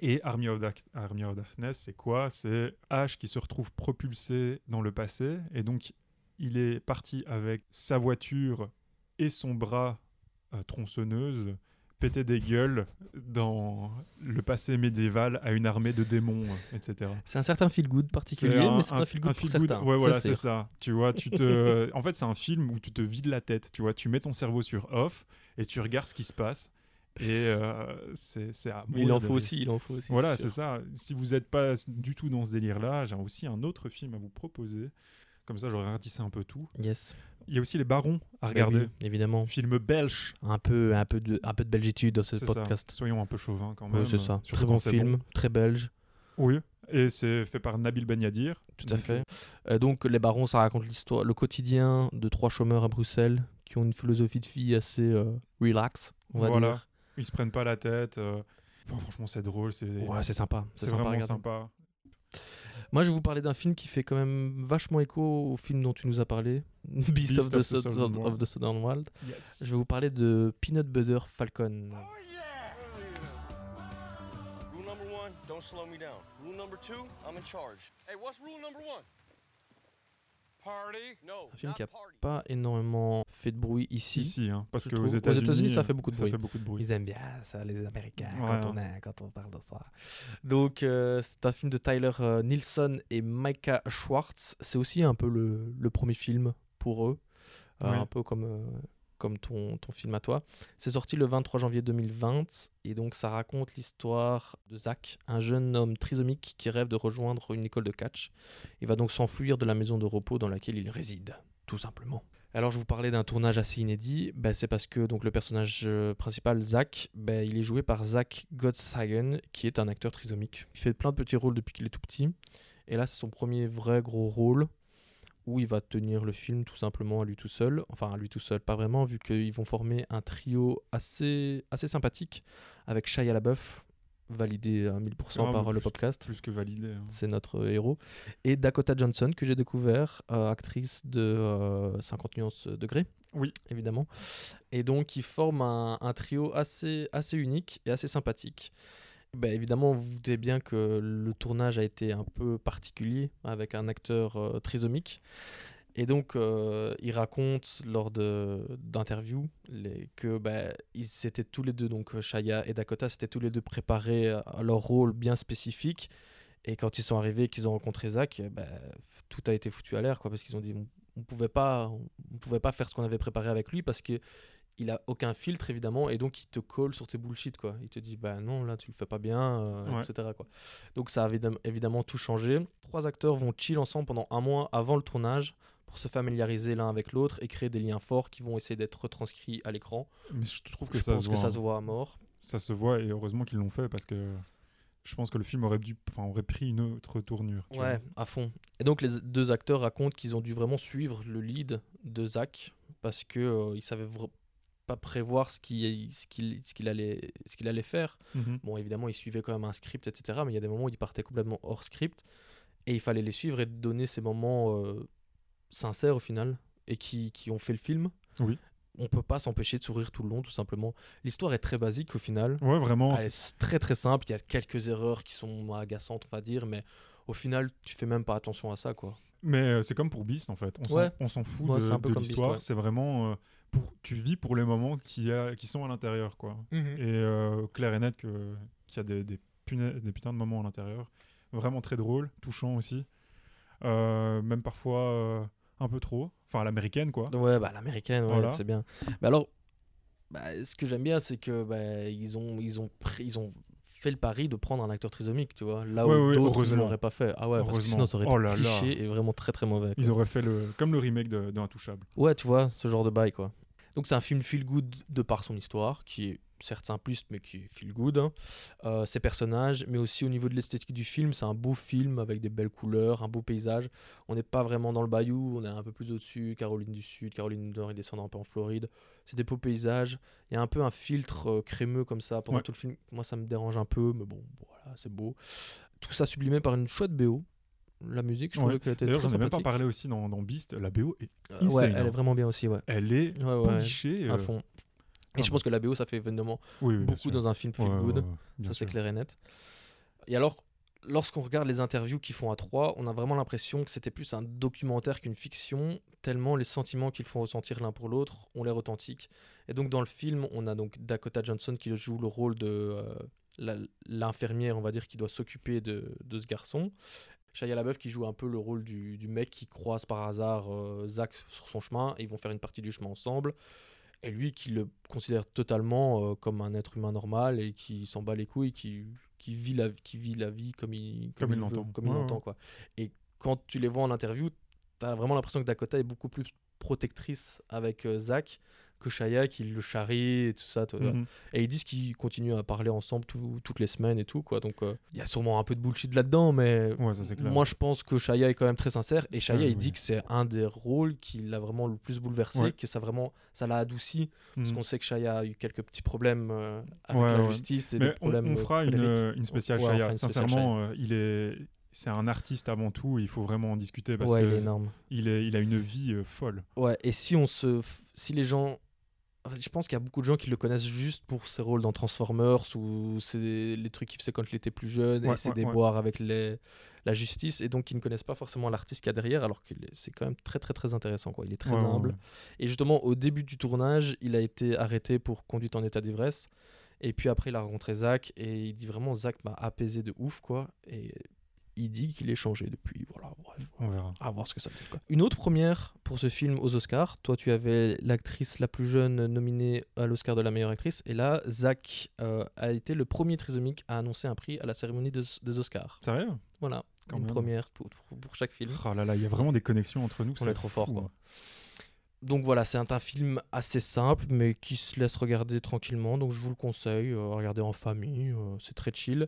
Et Army of, Dark- Army of Darkness, c'est quoi? C'est Ash qui se retrouve propulsé dans le passé. Et donc, il est parti avec sa voiture et son bras euh, tronçonneuse péter des gueules dans le passé médiéval à une armée de démons, etc. C'est un certain feel good particulier, mais c'est un, feel good pour feel good. certains. Ouais, voilà, c'est c'est ça. Tu vois, tu te. *laughs* en fait, c'est un film où tu te vides la tête. Tu vois, tu mets ton cerveau sur off et tu regardes ce qui se passe. Et euh, c'est à il en faut aussi, il en faut aussi. Voilà, c'est ça. Si vous n'êtes pas du tout dans ce délire-là, j'ai aussi un autre film à vous proposer. Comme ça, j'aurais ratissé un peu tout. Yes. Il y a aussi Les Barons à regarder. oui, évidemment. Film belge. Un peu, un peu de, un peu de belgitude dans ce C'est ça. podcast. Soyons un peu chauvins quand même. c'est ça. surtout Très bon film, très belge. Oui. Et c'est fait par Nabil Yadir. Tout à Donc, fait. Euh, donc, Les Barons, ça raconte l'histoire, le quotidien de trois chômeurs à Bruxelles qui ont une philosophie de vie assez euh, relax, on va Voilà. dire. Ils se prennent pas la tête. euh, enfin, franchement, c'est drôle. C'est Ouais, c'est sympa. c'est vraiment regarder. sympa. Moi, je vais vous parler d'un film qui fait quand même vachement écho au film dont tu nous as parlé, *laughs* Beast, of, the, South- Southern of Wild. the Southern Wild. Yes. Je vais vous parler de Peanut Butter Falcon. Rule number one, don't slow me down. Rule number two, I'm in charge. Hey, what's rule number one? Un film qui a party. pas énormément fait de bruit ici. Ici, hein, parce qu'aux États-Unis, ça fait beaucoup de bruit. Ça fait beaucoup de bruit. Ils aiment bien ça, les Américains, Ouais, quand, on a- quand on parle de ça. Donc, euh, c'est un film de Tyler euh, Nilsson et Micah Schwartz. C'est aussi un peu le, le premier film pour eux, euh, Oui. un peu comme, euh, comme ton, ton film à toi. C'est sorti le 23 janvier 2020 et donc ça raconte l'histoire de Zach, un jeune homme trisomique qui rêve de rejoindre une école de catch. Il va donc s'enfuir de la maison de repos dans laquelle il réside, tout simplement. Alors je vous parlais d'un tournage assez inédit, ben, c'est parce que donc le personnage euh, principal Zach, ben, il est joué par Zach Gottsagen, qui est un acteur trisomique. Il fait plein de petits rôles depuis qu'il est tout petit, et là c'est son premier vrai gros rôle où il va tenir le film tout simplement à lui tout seul, enfin à lui tout seul, pas vraiment, vu qu'ils vont former un trio assez, assez sympathique avec Shia LaBeouf, validé à 1000% Ah, par le podcast Plus que validé. hein. c'est notre héros. Et Dakota Johnson, que j'ai découvert, euh, actrice de euh, 50 nuances degrés. Oui. Évidemment. Et donc, ils forment un, un trio assez, assez unique et assez sympathique. Ben, évidemment, vous vous doutez bien que le tournage a été un peu particulier avec un acteur euh, trisomique. Et donc, euh, ils racontent lors d'interviews que ben, ils étaient tous les deux, donc euh, Shaya et Dakota, s'étaient tous les deux préparés à leur rôle bien spécifique. Et quand ils sont arrivés et qu'ils ont rencontré Zach, ben, tout a été foutu à l'air, quoi, parce qu'ils ont dit on, on pouvait pas, pouvait pas faire ce qu'on avait préparé avec lui parce que il a aucun filtre évidemment et donc il te colle sur tes bullshit quoi. Il te dit bah non là tu le fais pas bien, euh, Ouais. etc quoi. Donc ça a évidem- évidemment tout changé. Trois acteurs vont chill ensemble pendant un mois avant le tournage pour se familiariser l'un avec l'autre et créer des liens forts qui vont essayer d'être retranscrits à l'écran. Mais je trouve que Je ça pense se que voit. ça hein. se voit à mort. Ça se voit et heureusement qu'ils l'ont fait parce que je pense que le film aurait dû, enfin, aurait pris une autre tournure. tu Ouais, à fond. Et donc les deux acteurs racontent qu'ils ont dû vraiment suivre le lead de Zach parce que euh, ils savaient pas prévoir ce qu'il ce qu'il ce qu'il allait ce qu'il allait faire. Mhm. Bon, évidemment, ils suivaient quand même un script, etc. Mais il y a des moments où ils partaient complètement hors script et il fallait les suivre et donner ces moments euh, sincères au final et qui, qui ont fait le film. Oui. On peut pas s'empêcher de sourire tout le long, tout simplement. L'histoire est très basique au final. Ouais, vraiment. Elle est très très simple. Il y a quelques erreurs qui sont agaçantes, on va dire, mais au final, tu fais même pas attention à ça, quoi. Mais euh, c'est comme pour Beast en fait. On s'en- Ouais. on s'en fout Ouais, de, de l'histoire. ouais. C'est vraiment. euh, pour, tu vis pour les moments qui, a, qui sont à l'intérieur. quoi. Et euh, clair et net qu'il y a des, des, punais- des putains de moments à l'intérieur. Vraiment très drôle, touchant aussi. Euh, même parfois un peu trop. Enfin, l'américaine quoi. Ouais, bah l'américaine, Voilà. c'est bien. Mais alors, bah, ce que j'aime bien, c'est que bah, ils ont ils ont pris- ils ont fait le pari de prendre un acteur trisomique, tu vois. Là où ouais, d'autres ne l'auraient pas fait. Ah ouais, parce que sinon ça aurait Oh été là là. cliché et vraiment très très mauvais. quoi. Ils auraient fait le, comme le remake de, de Intouchable. Ouais, tu vois, ce genre de bail, quoi. Donc c'est un film feel good de par son histoire, qui est certes simpliste, mais qui est feel good. hein. Euh, ses personnages, mais aussi au niveau de l'esthétique du film, c'est un beau film avec des belles couleurs, un beau paysage. On n'est pas vraiment dans le bayou, on est un peu plus au-dessus, Caroline du Sud, Caroline du Nord, et descendant un peu en Floride. C'est des beaux paysages. Il y a un peu un filtre euh, crémeux comme ça pendant Ouais. tout le film. Moi, ça me dérange un peu, mais bon, voilà, c'est beau. Tout ça sublimé par une chouette BO. La musique, je Ouais. trouvais D'ailleurs, j'en ai même pas parlé aussi dans, dans Beast. La BO est Euh, insane, ouais, hein. elle est vraiment bien aussi, ouais. Elle est Ouais, ouais, polichée. à euh, fond. Et ah je pense que la BO, ça fait évidemment Oui, beaucoup dans un film feel Ouais, good. ouais, ça, c'est clair et net. Et alors, lorsqu'on regarde les interviews qu'ils font à trois, on a vraiment l'impression que c'était plus un documentaire qu'une fiction, tellement les sentiments qu'ils font ressentir l'un pour l'autre ont l'air authentiques. Et donc, dans le film, on a donc Dakota Johnson qui joue le rôle de euh, l'infirmière, on va dire, qui doit s'occuper de, de ce garçon. Shia LaBeouf qui joue un peu le rôle du, du mec qui croise par hasard euh, Zach sur son chemin et ils vont faire une partie du chemin ensemble. Et lui qui le considère totalement euh, comme un être humain normal et qui s'en bat les couilles, qui, qui, vit, la, qui vit la vie comme il, Comme il l'entend. Comme il Ouais, quoi. Et quand tu les vois en interview, tu as vraiment l'impression que Dakota est beaucoup plus protectrice avec euh, Zach que Shia qui le charrie et tout ça. Mhm. Et ils disent qu'ils continuent à parler ensemble tout- toutes les semaines et tout. quoi. Donc euh, il y a sûrement un peu de bullshit là-dedans, mais Ouais, ça c'est clair. moi je pense que Shia est quand même très sincère. Et Ouais, il dit que c'est un des rôles qui l'a vraiment le plus bouleversé, Ouais. que ça vraiment ça l'a adouci. Parce Mhm. qu'on sait que Shia a eu quelques petits problèmes euh, avec la justice et Mais des on, problèmes. on euh, fera une, une spéciale Ouais, on fera Shia. une spéciale Sincèrement, euh, il est, c'est un artiste avant tout. et Il faut vraiment en discuter parce ouais, il est que énorme. il, est, il a une vie euh, folle. Ouais, et si on se, f- si les gens je pense qu'il y a beaucoup de gens qui le connaissent juste pour ses rôles dans Transformers ou c'est les trucs qu'il faisait quand il était plus jeune Ouais, et ses ouais, déboires avec les, la justice et donc qui ne connaissent pas forcément l'artiste qu'il y a derrière alors que c'est quand même très très très intéressant quoi. Il est très humble et justement au début du tournage il a été arrêté pour conduite en état d'ivresse et puis après il a rencontré Zach et il dit vraiment Zach m'a apaisé de ouf quoi et il dit qu'il est changé depuis voilà bref On verra. à voir ce que ça donne. Quoi. Une autre première pour ce film aux Oscars. Toi, tu avais l'actrice la plus jeune nominée à l'Oscar de la meilleure actrice. Et là, Zach euh, a été le premier trisomique à annoncer un prix à la cérémonie des, des Oscars. Sérieux? Voilà, Quand une même. première pour, pour- pour chaque film. Oh là là, il y a vraiment des connexions entre nous. On c'est est trop fou, fort, quoi. hein. Donc voilà, c'est un, un film assez simple, mais qui se laisse regarder tranquillement. Donc je vous le conseille, euh, regardez en famille, euh, c'est très chill.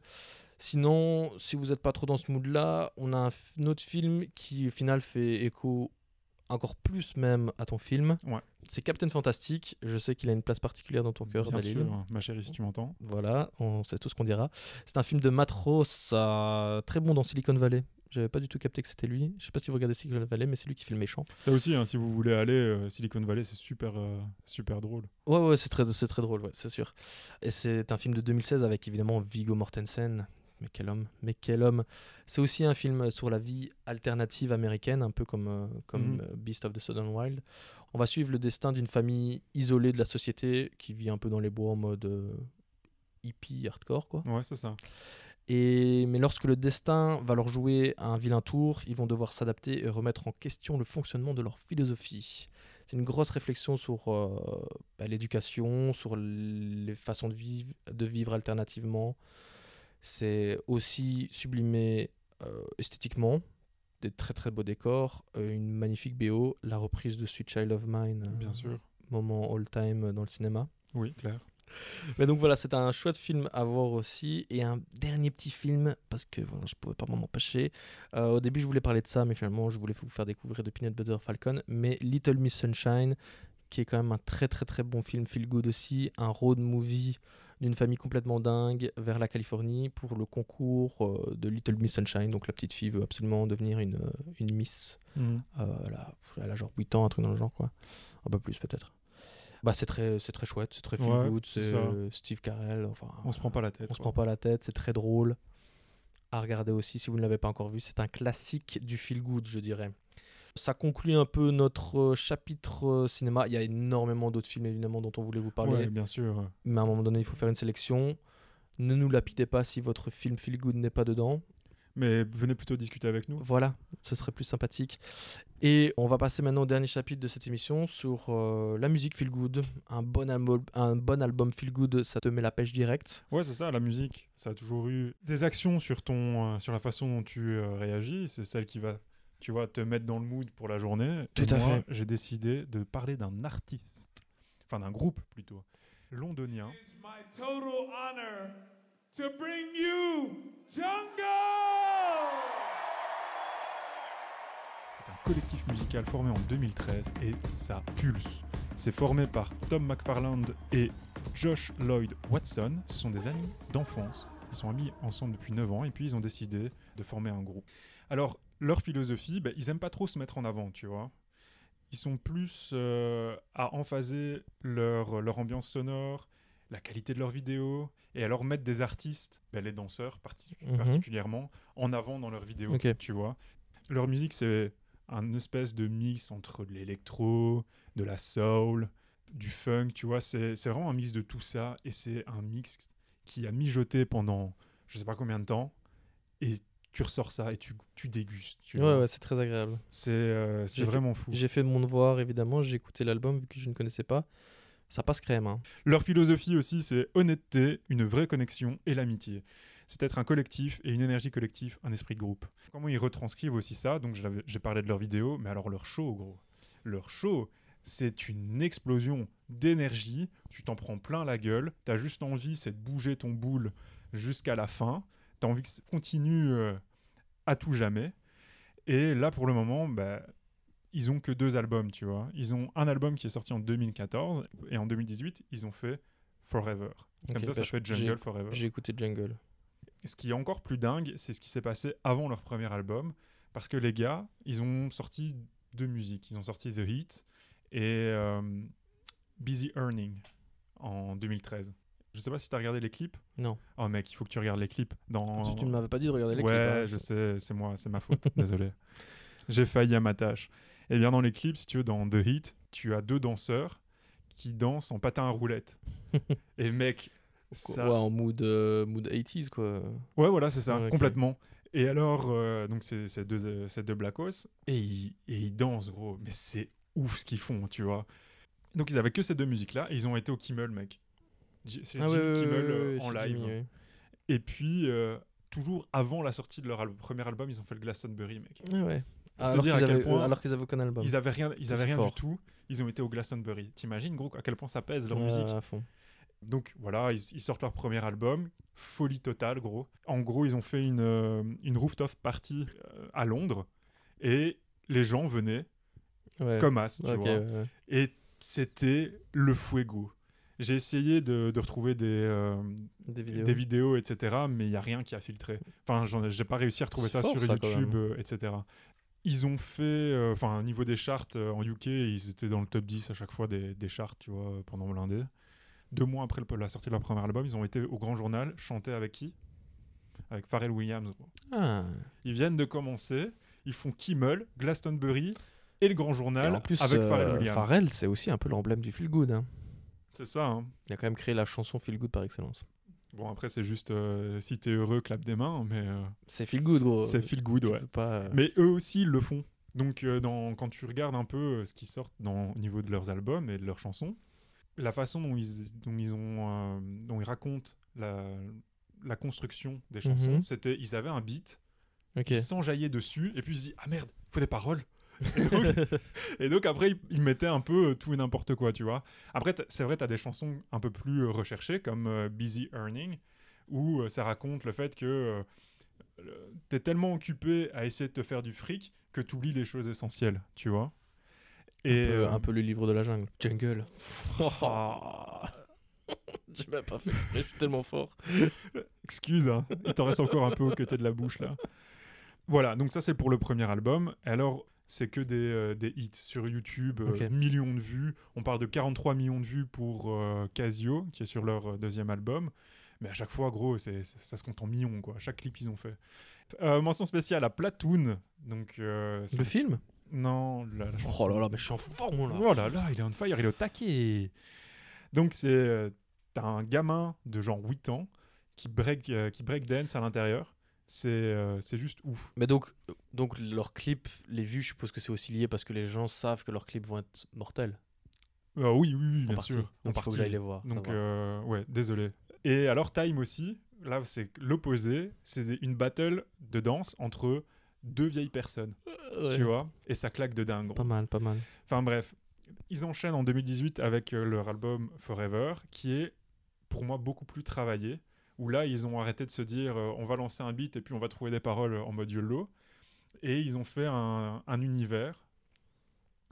Sinon, si vous n'êtes pas trop dans ce mood-là, on a un, autre film qui au final fait écho encore plus même à ton film. Ouais. C'est Captain Fantastic. Je sais qu'il a une place particulière dans ton cœur, Bien Dalil. sûr, hein, ma chérie, si tu m'entends. Voilà, on sait tout ce qu'on dira. C'est un film de Matt Ross, euh, très bon dans Silicon Valley. J'avais pas du tout capté que c'était lui. Je sais pas si vous regardez Silicon Valley, mais c'est lui qui fait le méchant. Ça aussi, hein, si vous voulez aller, euh, Silicon Valley, c'est super, euh, super drôle. Ouais, ouais, c'est très, très drôle, ouais, c'est sûr. Et c'est un film de 2016 avec évidemment Viggo Mortensen. Mais quel homme, mais quel homme. C'est aussi un film sur la vie alternative américaine, un peu comme, euh, comme Mhm. euh, Beast of the Southern Wild. On va suivre le destin d'une famille isolée de la société qui vit un peu dans les bois en mode euh, hippie, hardcore, quoi. Ouais, c'est ça. Et, mais lorsque le destin va leur jouer un vilain tour, ils vont devoir s'adapter et remettre en question le fonctionnement de leur philosophie. C'est une grosse réflexion sur euh, bah, l'éducation, sur les façons de vivre, de vivre alternativement. C'est aussi sublimé euh, esthétiquement, des très très beaux décors, euh, une magnifique BO, la reprise de Sweet Child of Mine, euh, Bien sûr. moment all-time dans le cinéma. Oui, clair. Mais donc voilà, c'est un chouette film à voir aussi. Et un dernier petit film, parce que voilà, je pouvais pas m'en empêcher. Euh, au début, je voulais parler de ça, mais finalement, je voulais vous faire découvrir de Peanut Butter Falcon. Mais Little Miss Sunshine, qui est quand même un très très très bon film, feel good aussi. Un road movie d'une famille complètement dingue vers la Californie pour le concours euh, de Little Miss Sunshine. Donc la petite fille veut absolument devenir une, euh, une Miss. Mhm. Euh, elle, a, elle a genre 8 ans, un truc dans le genre, quoi. Un peu plus, peut-être. Bah, c'est très, c'est très chouette, c'est très feel Ouais, good, c'est Steve Carell. Enfin, On se prend pas la tête. on se prend pas la tête, c'est très drôle. À regarder aussi si vous ne l'avez pas encore vu. C'est un classique du feel good, je dirais. Ça conclut un peu notre euh, chapitre euh, cinéma. Il y a énormément d'autres films, évidemment, dont on voulait vous parler. Ouais, bien sûr. Mais à un moment donné, il faut faire une sélection. Ne nous lapidez pas si votre film feel good n'est pas dedans. Mais venez plutôt discuter avec nous. Voilà, ce serait plus sympathique. Et on va passer maintenant au dernier chapitre de cette émission sur euh, la musique feel good. Un bon, un bon album feel good, ça te met la pêche directe. Ouais, c'est ça, la musique. Ça a toujours eu des actions sur, ton, euh, sur la façon dont tu euh, réagis. C'est celle qui va, tu vois, te mettre dans le mood pour la journée. Tout Et à moi, fait. j'ai décidé de parler d'un artiste, enfin d'un groupe plutôt, londonien. It's my total honor to bring you Jungle! C'est un collectif musical formé en 2013 et ça pulse. C'est formé par Tom McFarland et Josh Lloyd Watson. Ce sont des amis d'enfance. Ils sont amis ensemble depuis 9 ans et puis ils ont décidé de former un groupe. Alors, leur philosophie, ben, ils aiment pas trop se mettre en avant, tu vois. Ils sont plus euh, à emphaser leur, leur ambiance sonore, la qualité de leurs vidéos et alors mettre des artistes, ben, les danseurs parti- Mhm. particulièrement, en avant dans leurs vidéos, tu vois. Leur musique, c'est un espèce de mix entre de l'électro, de la soul, du funk, tu vois. C'est c'est vraiment un mix de tout ça et c'est un mix qui a mijoté pendant je sais pas combien de temps et tu ressors ça et tu, tu dégustes. tu Ouais, ouais, c'est très agréable. C'est euh, fait- vraiment fou. J'ai fait mon devoir, évidemment. J'ai écouté l'album vu que je ne connaissais pas. Ça passe crème. Hein. Leur philosophie aussi, c'est honnêteté, une vraie connexion et l'amitié. C'est être un collectif et une énergie collective, un esprit de groupe. Comment ils retranscrivent aussi ça Donc j'ai parlé de leur vidéo, mais alors leur show, gros. Leur show, c'est une explosion d'énergie. Tu t'en prends plein la gueule. T'as juste envie, c'est de bouger ton boule jusqu'à la fin. T'as envie que ça continue euh, à tout jamais. Et là, pour le moment, bah, ils ont que deux albums, tu vois. Ils ont un album qui est sorti en 2014 et en 2018, ils ont fait Forever. Comme ça, bah, ça je- fait Jungle Forever. J'ai écouté Jungle. Et ce qui est encore plus dingue, c'est ce qui s'est passé avant leur premier album, parce que les gars, ils ont sorti deux musiques. Ils ont sorti The Heat et euh, Busy Earning en 2013. Je sais pas si tu as regardé les clips. Non. Oh mec, il faut que tu regardes les clips. Dans... Tu, tu ne m'avais pas dit de regarder les ouais, clips. hein. je sais, c'est moi, c'est ma faute. *laughs* Désolé. J'ai failli à ma tâche. Et bien dans les clips, si tu veux, dans The Heat, tu as deux danseurs qui dansent en patin à roulettes. *laughs* Et mec, ça... Ouais, en mood, euh, mood 80s, quoi. Ouais, voilà, c'est ça, Ouais, complètement. Et alors, euh, donc c'est c'est deux, euh, deux Blackos, et ils, et ils dansent, gros. Mais c'est ouf ce qu'ils font, tu vois. Donc ils avaient que ces deux musiques-là, et ils ont été au Kimmel, mec. C'est Ah Jimmy Kimmel euh, en live. Jimmy. Et puis, euh, toujours avant la sortie de leur al- premier album, ils ont fait le Glastonbury, mec. Ouais, ouais. Alors dire à qu'ils quel avaient, point alors qu'ils avaient aucun album. Ils avaient rien, ils avaient rien fort. du tout. Ils ont été au Glastonbury. T'imagines, gros, à quel point ça pèse leur musique à fond. Donc voilà, ils, ils sortent leur premier album, folie totale, gros. En gros, ils ont fait une, euh, une rooftop party euh, à Londres et les gens venaient Ouais. comme as, tu vois. ouais. Et c'était le fuego. J'ai essayé de, de retrouver des, euh, Des vidéos. des vidéos, etc., mais il n'y a rien qui a filtré. Enfin, j'ai pas réussi à retrouver ça fort, sur ça, YouTube, euh, etc. Ils ont fait, euh, enfin, au niveau des charts en UK, ils étaient dans le top 10 à chaque fois des, des charts, tu vois, pendant l'indé. Deux mois après le- la sortie de leur premier album, ils ont été au Grand Journal, chanter avec qui? Avec Pharrell Williams. Ah. Ils viennent de commencer, ils font Kimmel, Glastonbury et le Grand Et Journal en plus, avec Pharrell Williams. Pharrell, c'est aussi un peu l'emblème du feel good. hein. C'est ça, hein. Il a quand même créé la chanson feel good par excellence. Bon, après, c'est juste euh, si t'es heureux, clap des mains, mais euh, C'est feel good, gros. c'est feel good, Tu ouais. pas, euh, Mais eux aussi, ils le font. Donc, euh, dans, quand tu regardes un peu euh, ce qui sort dans, au niveau de leurs albums et de leurs chansons, la façon dont ils, dont ils, ont, euh, dont ils racontent la, la construction des chansons, Mhm. c'était ils avaient un beat, Ok. ils s'enjaillaient dessus, et puis ils se disent Ah merde, faut des paroles et donc, et donc après, ils, ils mettaient un peu euh, tout et n'importe quoi, tu vois. Après, c'est vrai, tu as des chansons un peu plus euh, recherchées, comme euh, Busy Earning, où euh, ça raconte le fait que tu es tellement occupé à essayer de te faire du fric que tu oublies les choses essentielles, tu vois. Et un, peu, euh, un peu le livre de la jungle. Jungle. ah, *laughs* J'ai même pas fait exprès, je suis tellement fort. excuse, hein, il t'en reste encore un peu au côté de la bouche là. Voilà, donc ça c'est pour le premier album. Alors, c'est que des, euh, des hits sur YouTube, euh, millions de vues. On parle de 43 millions de vues pour euh, Casio, qui est sur leur deuxième album. Mais à chaque fois, gros, c'est, ça se compte en millions, quoi. Chaque clip, ils ont fait. Mention spéciale à Platoon. Donc, c'est- Le film? Non, la, la chanson. Oh là là, mais je suis en forme là. Oh là là, il est on fire, il est au taquet. Donc c'est t'as un gamin de genre 8 ans qui break qui break dance à l'intérieur. C'est euh, c'est juste ouf. Mais donc, euh, donc leurs clips, les vues, je suppose que c'est aussi lié parce que les gens savent que leurs clips vont être mortels. Euh, oui oui oui, en bien partie. sûr. en Donc il faut que partie. j'aille les voir. Donc euh, ouais, désolé. Et alors Time aussi, là c'est l'opposé, c'est une battle de danse entre deux vieilles personnes, Ouais. tu vois, et ça claque de dingue. Pas mal, pas mal. Enfin bref, ils enchaînent en 2018 avec euh, leur album Forever, qui est pour moi beaucoup plus travaillé, où là ils ont arrêté de se dire euh, on va lancer un beat et puis on va trouver des paroles en mode YOLO, et ils ont fait un, un univers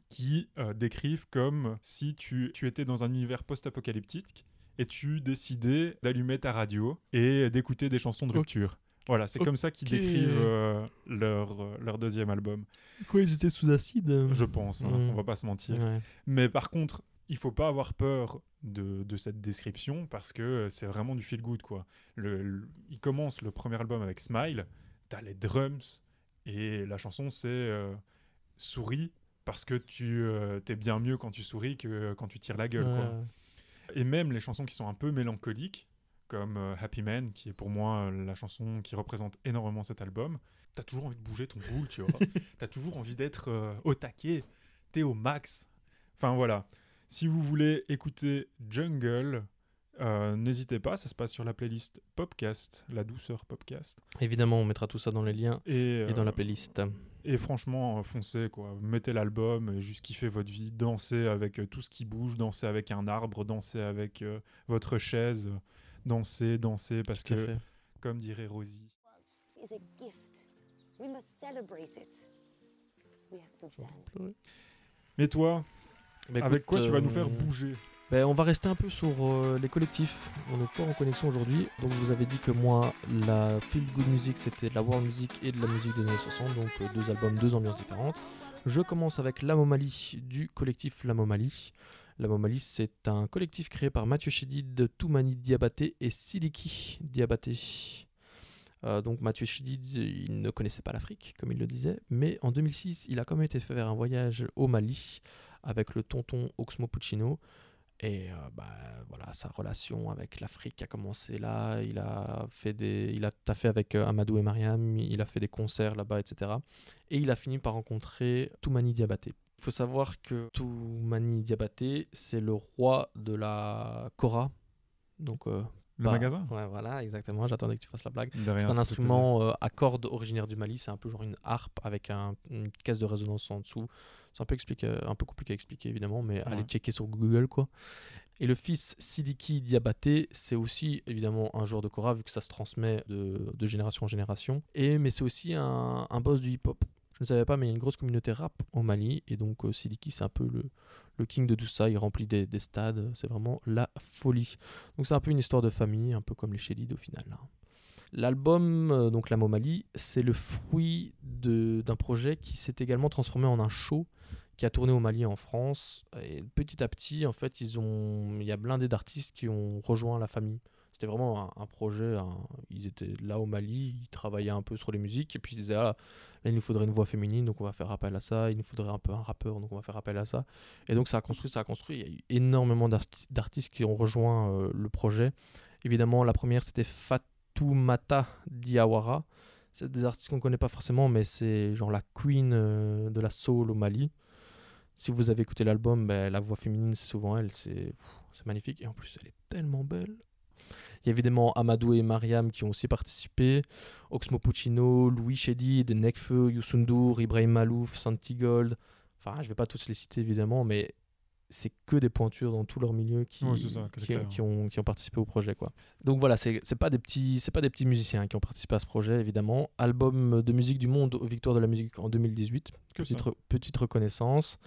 qui euh, décrivent comme si tu, tu étais dans un univers post-apocalyptique et tu décidais d'allumer ta radio et d'écouter des chansons de rupture. Voilà, c'est comme ça qu'ils décrivent euh, leur, euh, leur deuxième album. Quoi, ils étaient sous acide Je pense, hein, on va pas se mentir. Ouais. Mais par contre, il faut pas avoir peur de, de cette description parce que c'est vraiment du feel good quoi. Le, le- il commence le premier album avec Smile, t'as les drums et la chanson c'est euh, souris parce que tu euh, t'es bien mieux quand tu souris que quand tu tires la gueule quoi. Et même les chansons qui sont un peu mélancoliques comme euh, Happy Man qui est pour moi euh, la chanson qui représente énormément cet album. T'as toujours envie de bouger ton boule, tu vois. *laughs* T'as toujours envie d'être euh, au taquet, t'es au max. Enfin voilà. Si vous voulez écouter Jungle, euh, n'hésitez pas, ça se passe sur la playlist Popcast, la douceur Popcast. Évidemment, on mettra tout ça dans les liens Et, et dans la euh, playlist. et franchement, euh, foncez quoi. Mettez l'album, juste kiffez votre vie, dansez avec euh, tout ce qui bouge, dansez avec un arbre, dansez avec euh, votre chaise, euh, dansez, dansez, parce que, fait. comme dirait Rosie, is a gift. We must celebrate it. We have to dance. mais toi, Bah, avec quoi tu vas nous euh, faire bouger Ben, on va rester un peu sur euh, les collectifs. On est fort en connexion aujourd'hui. Donc, vous avez dit que moi, la feel good music, c'était de la world music et de la musique des années 60. Donc, euh, deux albums, deux ambiances différentes. Je commence avec L'Amomalie du collectif L'Amomalie. La Momali, c'est un collectif créé par Mathieu Chédid, Toumani Diabaté et Sidiki Diabaté. Euh, donc Mathieu Chédid, il ne connaissait pas l'Afrique, comme il le disait, mais en 2006, il a quand même été faire un voyage au Mali avec le tonton Oxmo Puccino. Et euh, bah, voilà, sa relation avec l'Afrique a commencé là. Il a fait des, il a taffé avec euh, Amadou et Mariam. Il a fait des concerts là-bas, etc. Et il a fini par rencontrer Toumani Diabaté. Il faut savoir que Toumani Diabaté, c'est le roi de la kora. Donc euh, Le bah, magasin? Ouais, voilà, exactement. J'attendais que tu fasses la blague. C'est un instrument euh, à cordes originaire du Mali. C'est un peu genre une harpe avec un- une caisse de résonance en dessous. C'est un peu, expliqué, un peu compliqué à expliquer évidemment, mais allez checker sur Google quoi. Et le fils Sidiki Diabaté, c'est aussi évidemment un joueur de kora vu que ça se transmet de, de génération en génération. Et mais c'est aussi un, un boss du hip-hop. Je ne savais pas, mais il y a une grosse communauté rap au Mali. Et donc euh, Sidiki, c'est un peu le, le king de tout ça. Il remplit des, des stades. C'est vraiment la folie. Donc c'est un peu une histoire de famille, un peu comme les Chédid au final. hein. L'album, euh, donc La Momali, c'est le fruit d'un projet qui s'est également transformé en un show qui a tourné au Mali en France. Et petit à petit, en fait, ils ont, il y a blindé d'artistes qui ont rejoint la famille. C'était vraiment un, projet. ils étaient là au Mali, ils travaillaient un peu sur les musiques et puis ils disaient ah, là, il nous faudrait une voix féminine, donc on va faire appel à ça. Il nous faudrait un peu un rappeur, donc on va faire appel à ça. Et donc ça a construit, ça a construit. Il y a eu énormément d'arti- d'artistes qui ont rejoint euh, le projet. Évidemment, la première c'était Fatoumata Diawara. C'est des artistes qu'on connaît pas forcément, mais c'est genre la queen euh, de la soul au Mali. Si vous avez écouté l'album, ben, la voix féminine, c'est souvent elle. C'est magnifique. Et en plus, elle est tellement belle. Il y a évidemment Amadou et Mariam qui ont aussi participé. Oxmo Puccino, Louis Chédid, Nekfeu, Youssoundour, Ibrahim Malouf, Santi Gold. Enfin, je vais pas tous les citer évidemment, mais c'est que des pointures dans tout leur milieu qui, Ouais, ça, ont, qui ont participé au projet. Quoi. Donc voilà, c'est pas des petits pas des petits musiciens qui ont participé à ce projet évidemment. Album de musique du monde aux Victoires de la musique en 2018. Que petite, ça. re- petite reconnaissance.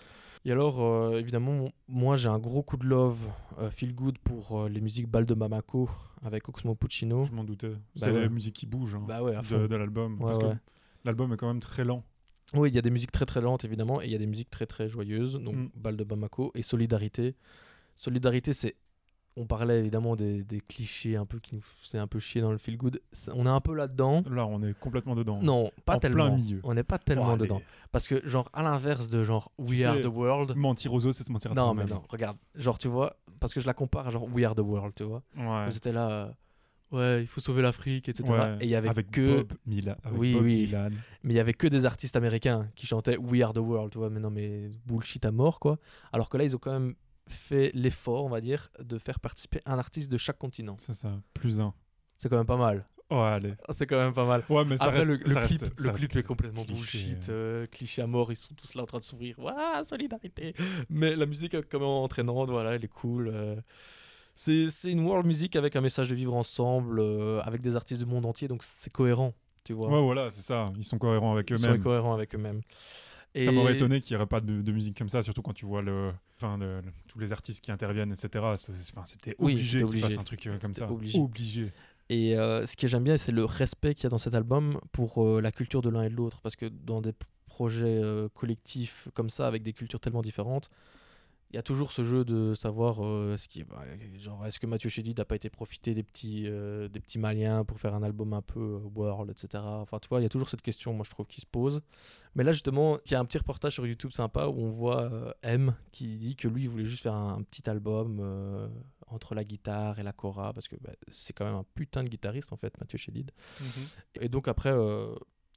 Et alors, euh, évidemment, moi j'ai un gros coup de love, euh, feel good pour euh, les musiques Bal de Bamako avec Oxmo Puccino. Je m'en doutais. Bah c'est ouais. la musique qui bouge hein, Bah ouais, de, de l'album. Parce que l'album est quand même très lent. Oui, il y a des musiques très très lentes évidemment, et il y a des musiques très très joyeuses. Donc, Mm. Bal de Bamako et Solidarité. Solidarité, c'est. On parlait évidemment des, des clichés un peu qui nous faisaient un peu chier dans le feel good. C'est- On est un peu là-dedans. Là, on est complètement dedans. Non, pas En plein tellement. milieu. On n'est pas tellement Oh, dedans. Parce que, genre, à l'inverse de genre We Tu Are sais, the World. Mentir aux autres, c'est se mentir à Non, mais non, regarde. Genre, tu vois, parce que je la compare à genre We Are the World, tu vois. Ouais. Où C'était là, euh, ouais, il faut sauver l'Afrique, etc. Ouais, Et il y avait avec que. Bob Mila, avec Oui, Bob oui. Dylan. Mais il y avait que des artistes américains qui chantaient We Are the World, tu vois. Mais non, mais bullshit à mort, quoi. Alors que là, ils ont quand même fait l'effort, on va dire, de faire participer un artiste de chaque continent. C'est ça, plus un. C'est quand même pas mal. Oh, allez. C'est quand même pas mal. Ouais, mais ça Après, reste- le, le ça clip, reste- le clip reste est complètement cliché. bullshit, euh, cliché à mort. Ils sont tous là en train de s'ouvrir. Waouh, solidarité. Mais la musique est quand même entraînante, voilà, elle est cool. euh. C'est une world music avec un message de vivre ensemble, euh, avec des artistes du monde entier, donc c'est cohérent, tu vois. Ouais, voilà, c'est ça. Ils sont cohérents avec Ils sont eux-mêmes. cohérents avec eux-mêmes. Ça m'aurait étonné qu'il n'y aurait pas de, de musique comme ça, surtout quand tu vois le, enfin, le- le- tous les artistes qui interviennent, etc. C'était Oui, obligé qu'ils fassent obligé. un truc euh, comme ça. obligé. obligé. Et euh, ce que j'aime bien, c'est le respect qu'il y a dans cet album pour euh, la culture de l'un et de l'autre. Parce que dans des projets collectifs comme ça, avec des cultures tellement différentes, il y a toujours ce jeu de savoir euh, ce qui, bah, genre, est-ce que Mathieu Chédid n'a pas été profité des petits, euh, des petits Maliens pour faire un album un peu euh, world, etc. Enfin, tu vois, il y a toujours cette question, moi, je trouve, qui se pose. Mais là, justement, il y a un petit reportage sur YouTube sympa où on voit M qui dit que lui, il voulait juste faire un, un petit album entre la guitare et la cora, parce que bah, c'est quand même un putain de guitariste, en fait, Mathieu Chédid. Et donc après,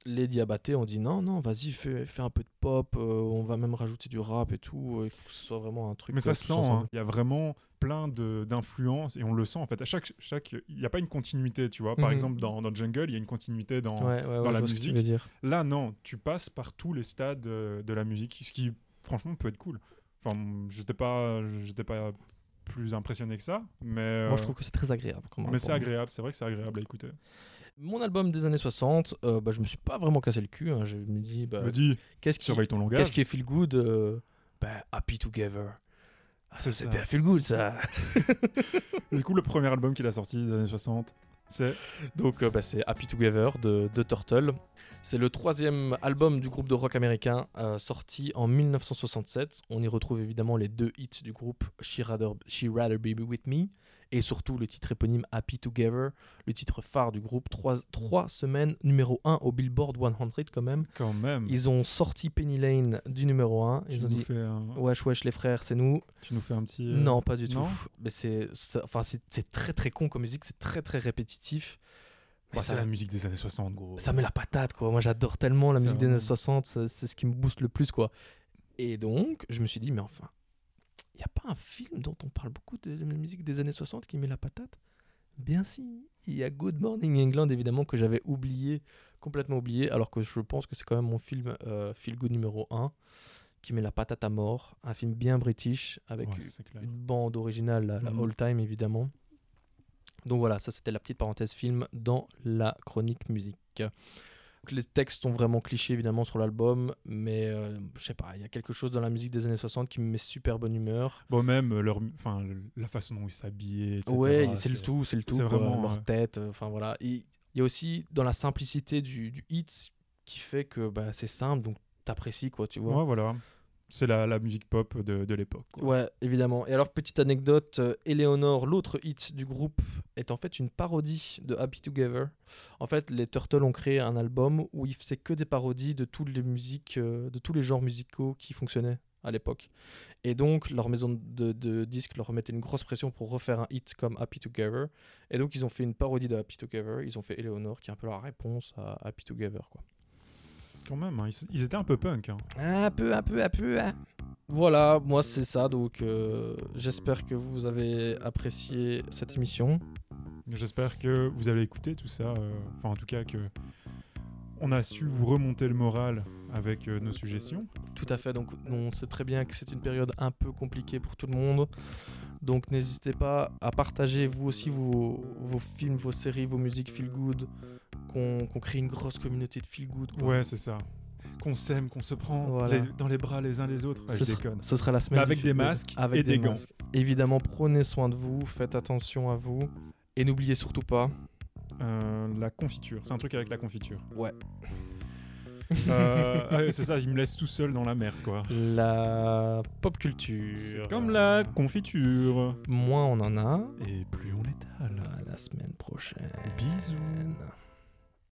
les Diabaté ont dit non, non, vas-y, fais, fais un peu de pop, euh, on va même rajouter du rap et tout, euh, il faut que ce soit vraiment un truc. Mais ça euh, se sent, hein. il y a vraiment plein d'influences et on le sent en fait. À chaque, chaque, il n'y a pas une continuité, tu vois. Par Mhm. exemple, dans, dans Jungle, il y a une continuité dans, Ouais, ouais, ouais, dans je la musique. dire. Là, non, tu passes par tous les stades de la musique, ce qui, franchement, peut être cool. Enfin, j'étais pas, j'étais pas plus impressionné que ça, mais. Moi, je trouve que c'est très agréable. Mais c'est agréable, c'est vrai que c'est agréable à écouter. Mon album des années 60, euh, bah, je me suis pas vraiment cassé le cul. hein. Je me dis, bah, dis, qu'est-ce qui, surveille ton langage. qu'est-ce qui est feel good euh, bah, Happy Together. Ah, ça, C'est c'est bien feel good, ça. *laughs* Du coup, le premier album qu'il a sorti des années 60. C'est Donc euh, bah, c'est Happy Together de, de Turtle. C'est le troisième album du groupe de rock américain euh, sorti en 1967. On y retrouve évidemment les deux hits du groupe She Rather, She Rather Be With Me et surtout le titre éponyme Happy Together, le titre phare du groupe. Trois, trois semaines numéro 1 au Billboard 100 quand même. quand même. Ils ont sorti Penny Lane du numéro 1. tu, Ils ont nous dit fais un... Wesh wesh les frères, c'est nous. tu nous fais un petit. euh, Non, pas du tout. Mais c'est, c'est- enfin, c'est, c'est très très con comme musique, c'est très très répétitif. Mais Bah, ça, c'est la musique des années 60, gros. ça met la patate, quoi. Moi, j'adore tellement la C'est musique des années vraiment- 60, c'est, c'est ce qui me booste le plus, quoi. Et donc, je me suis dit, mais enfin, n'y a pas un film dont on parle beaucoup de la musique des années 60 qui met la patate? Bien si. Il y a Good Morning England, évidemment, que j'avais oublié, complètement oublié, alors que je pense que c'est quand même mon film euh, Feel Good numéro 1, qui met la patate à mort. Un film bien british, avec Ouais, une bande originale, la, la Mhm. all time évidemment. Donc voilà, ça c'était la petite parenthèse film dans la chronique musique. Les textes sont vraiment clichés évidemment sur l'album, mais euh, je sais pas, il y a quelque chose dans la musique des années 60 qui me met super bonne humeur. Bon, même euh, leur, enfin, la façon dont ils s'habillaient, etc. ouais, c'est le tout, c'est le tout, c'est vraiment, leur tête, euh, enfin voilà. Il y a aussi dans la simplicité du, du hit qui fait que bah, c'est simple, donc t'apprécies quoi, tu vois. Ouais, voilà. C'est la, la musique pop de, de l'époque. Ouais, évidemment. Et alors, petite anecdote, euh, Eleanor, l'autre hit du groupe, est en fait une parodie de Happy Together. En fait, les Turtles ont créé un album où ils faisaient que des parodies de toutes les musiques, euh, de tous les genres musicaux qui fonctionnaient à l'époque. Et donc, leur maison de, de disques leur mettait une grosse pression pour refaire un hit comme Happy Together. Et donc, ils ont fait une parodie de Happy Together. Ils ont fait Eleanor, qui est un peu la réponse à Happy Together. Quand même, hein, ils, ils étaient un peu punk. hein. Un peu, un peu, un peu. hein. Voilà, moi c'est ça, donc euh, j'espère que vous avez apprécié cette émission. J'espère que vous avez écouté tout ça. euh, Enfin, en tout cas, que on a su vous remonter le moral avec euh, nos suggestions. Tout à fait, donc on sait très bien que c'est une période un peu compliquée pour tout le monde. Donc n'hésitez pas à partager vous aussi vos, vos films, vos séries, vos musiques feel good, qu'on crée une grosse communauté de feel good. quoi. Ouais, c'est ça. Qu'on s'aime, qu'on se prend Voilà. les- dans les bras les uns les autres. Ouais, ce, je sera, déconne. ce sera la semaine. Mais avec des masques Avec et des gants. masques. Évidemment, prenez soin de vous, faites attention à vous. Et n'oubliez surtout pas, Euh, la confiture. C'est un truc avec la confiture. ouais, Euh, ouais, c'est ça, il me laisse tout seul dans la merde, quoi. la pop culture. C'est comme la confiture. Moins on en a. Et plus on l'étale. À la semaine prochaine. Bisous.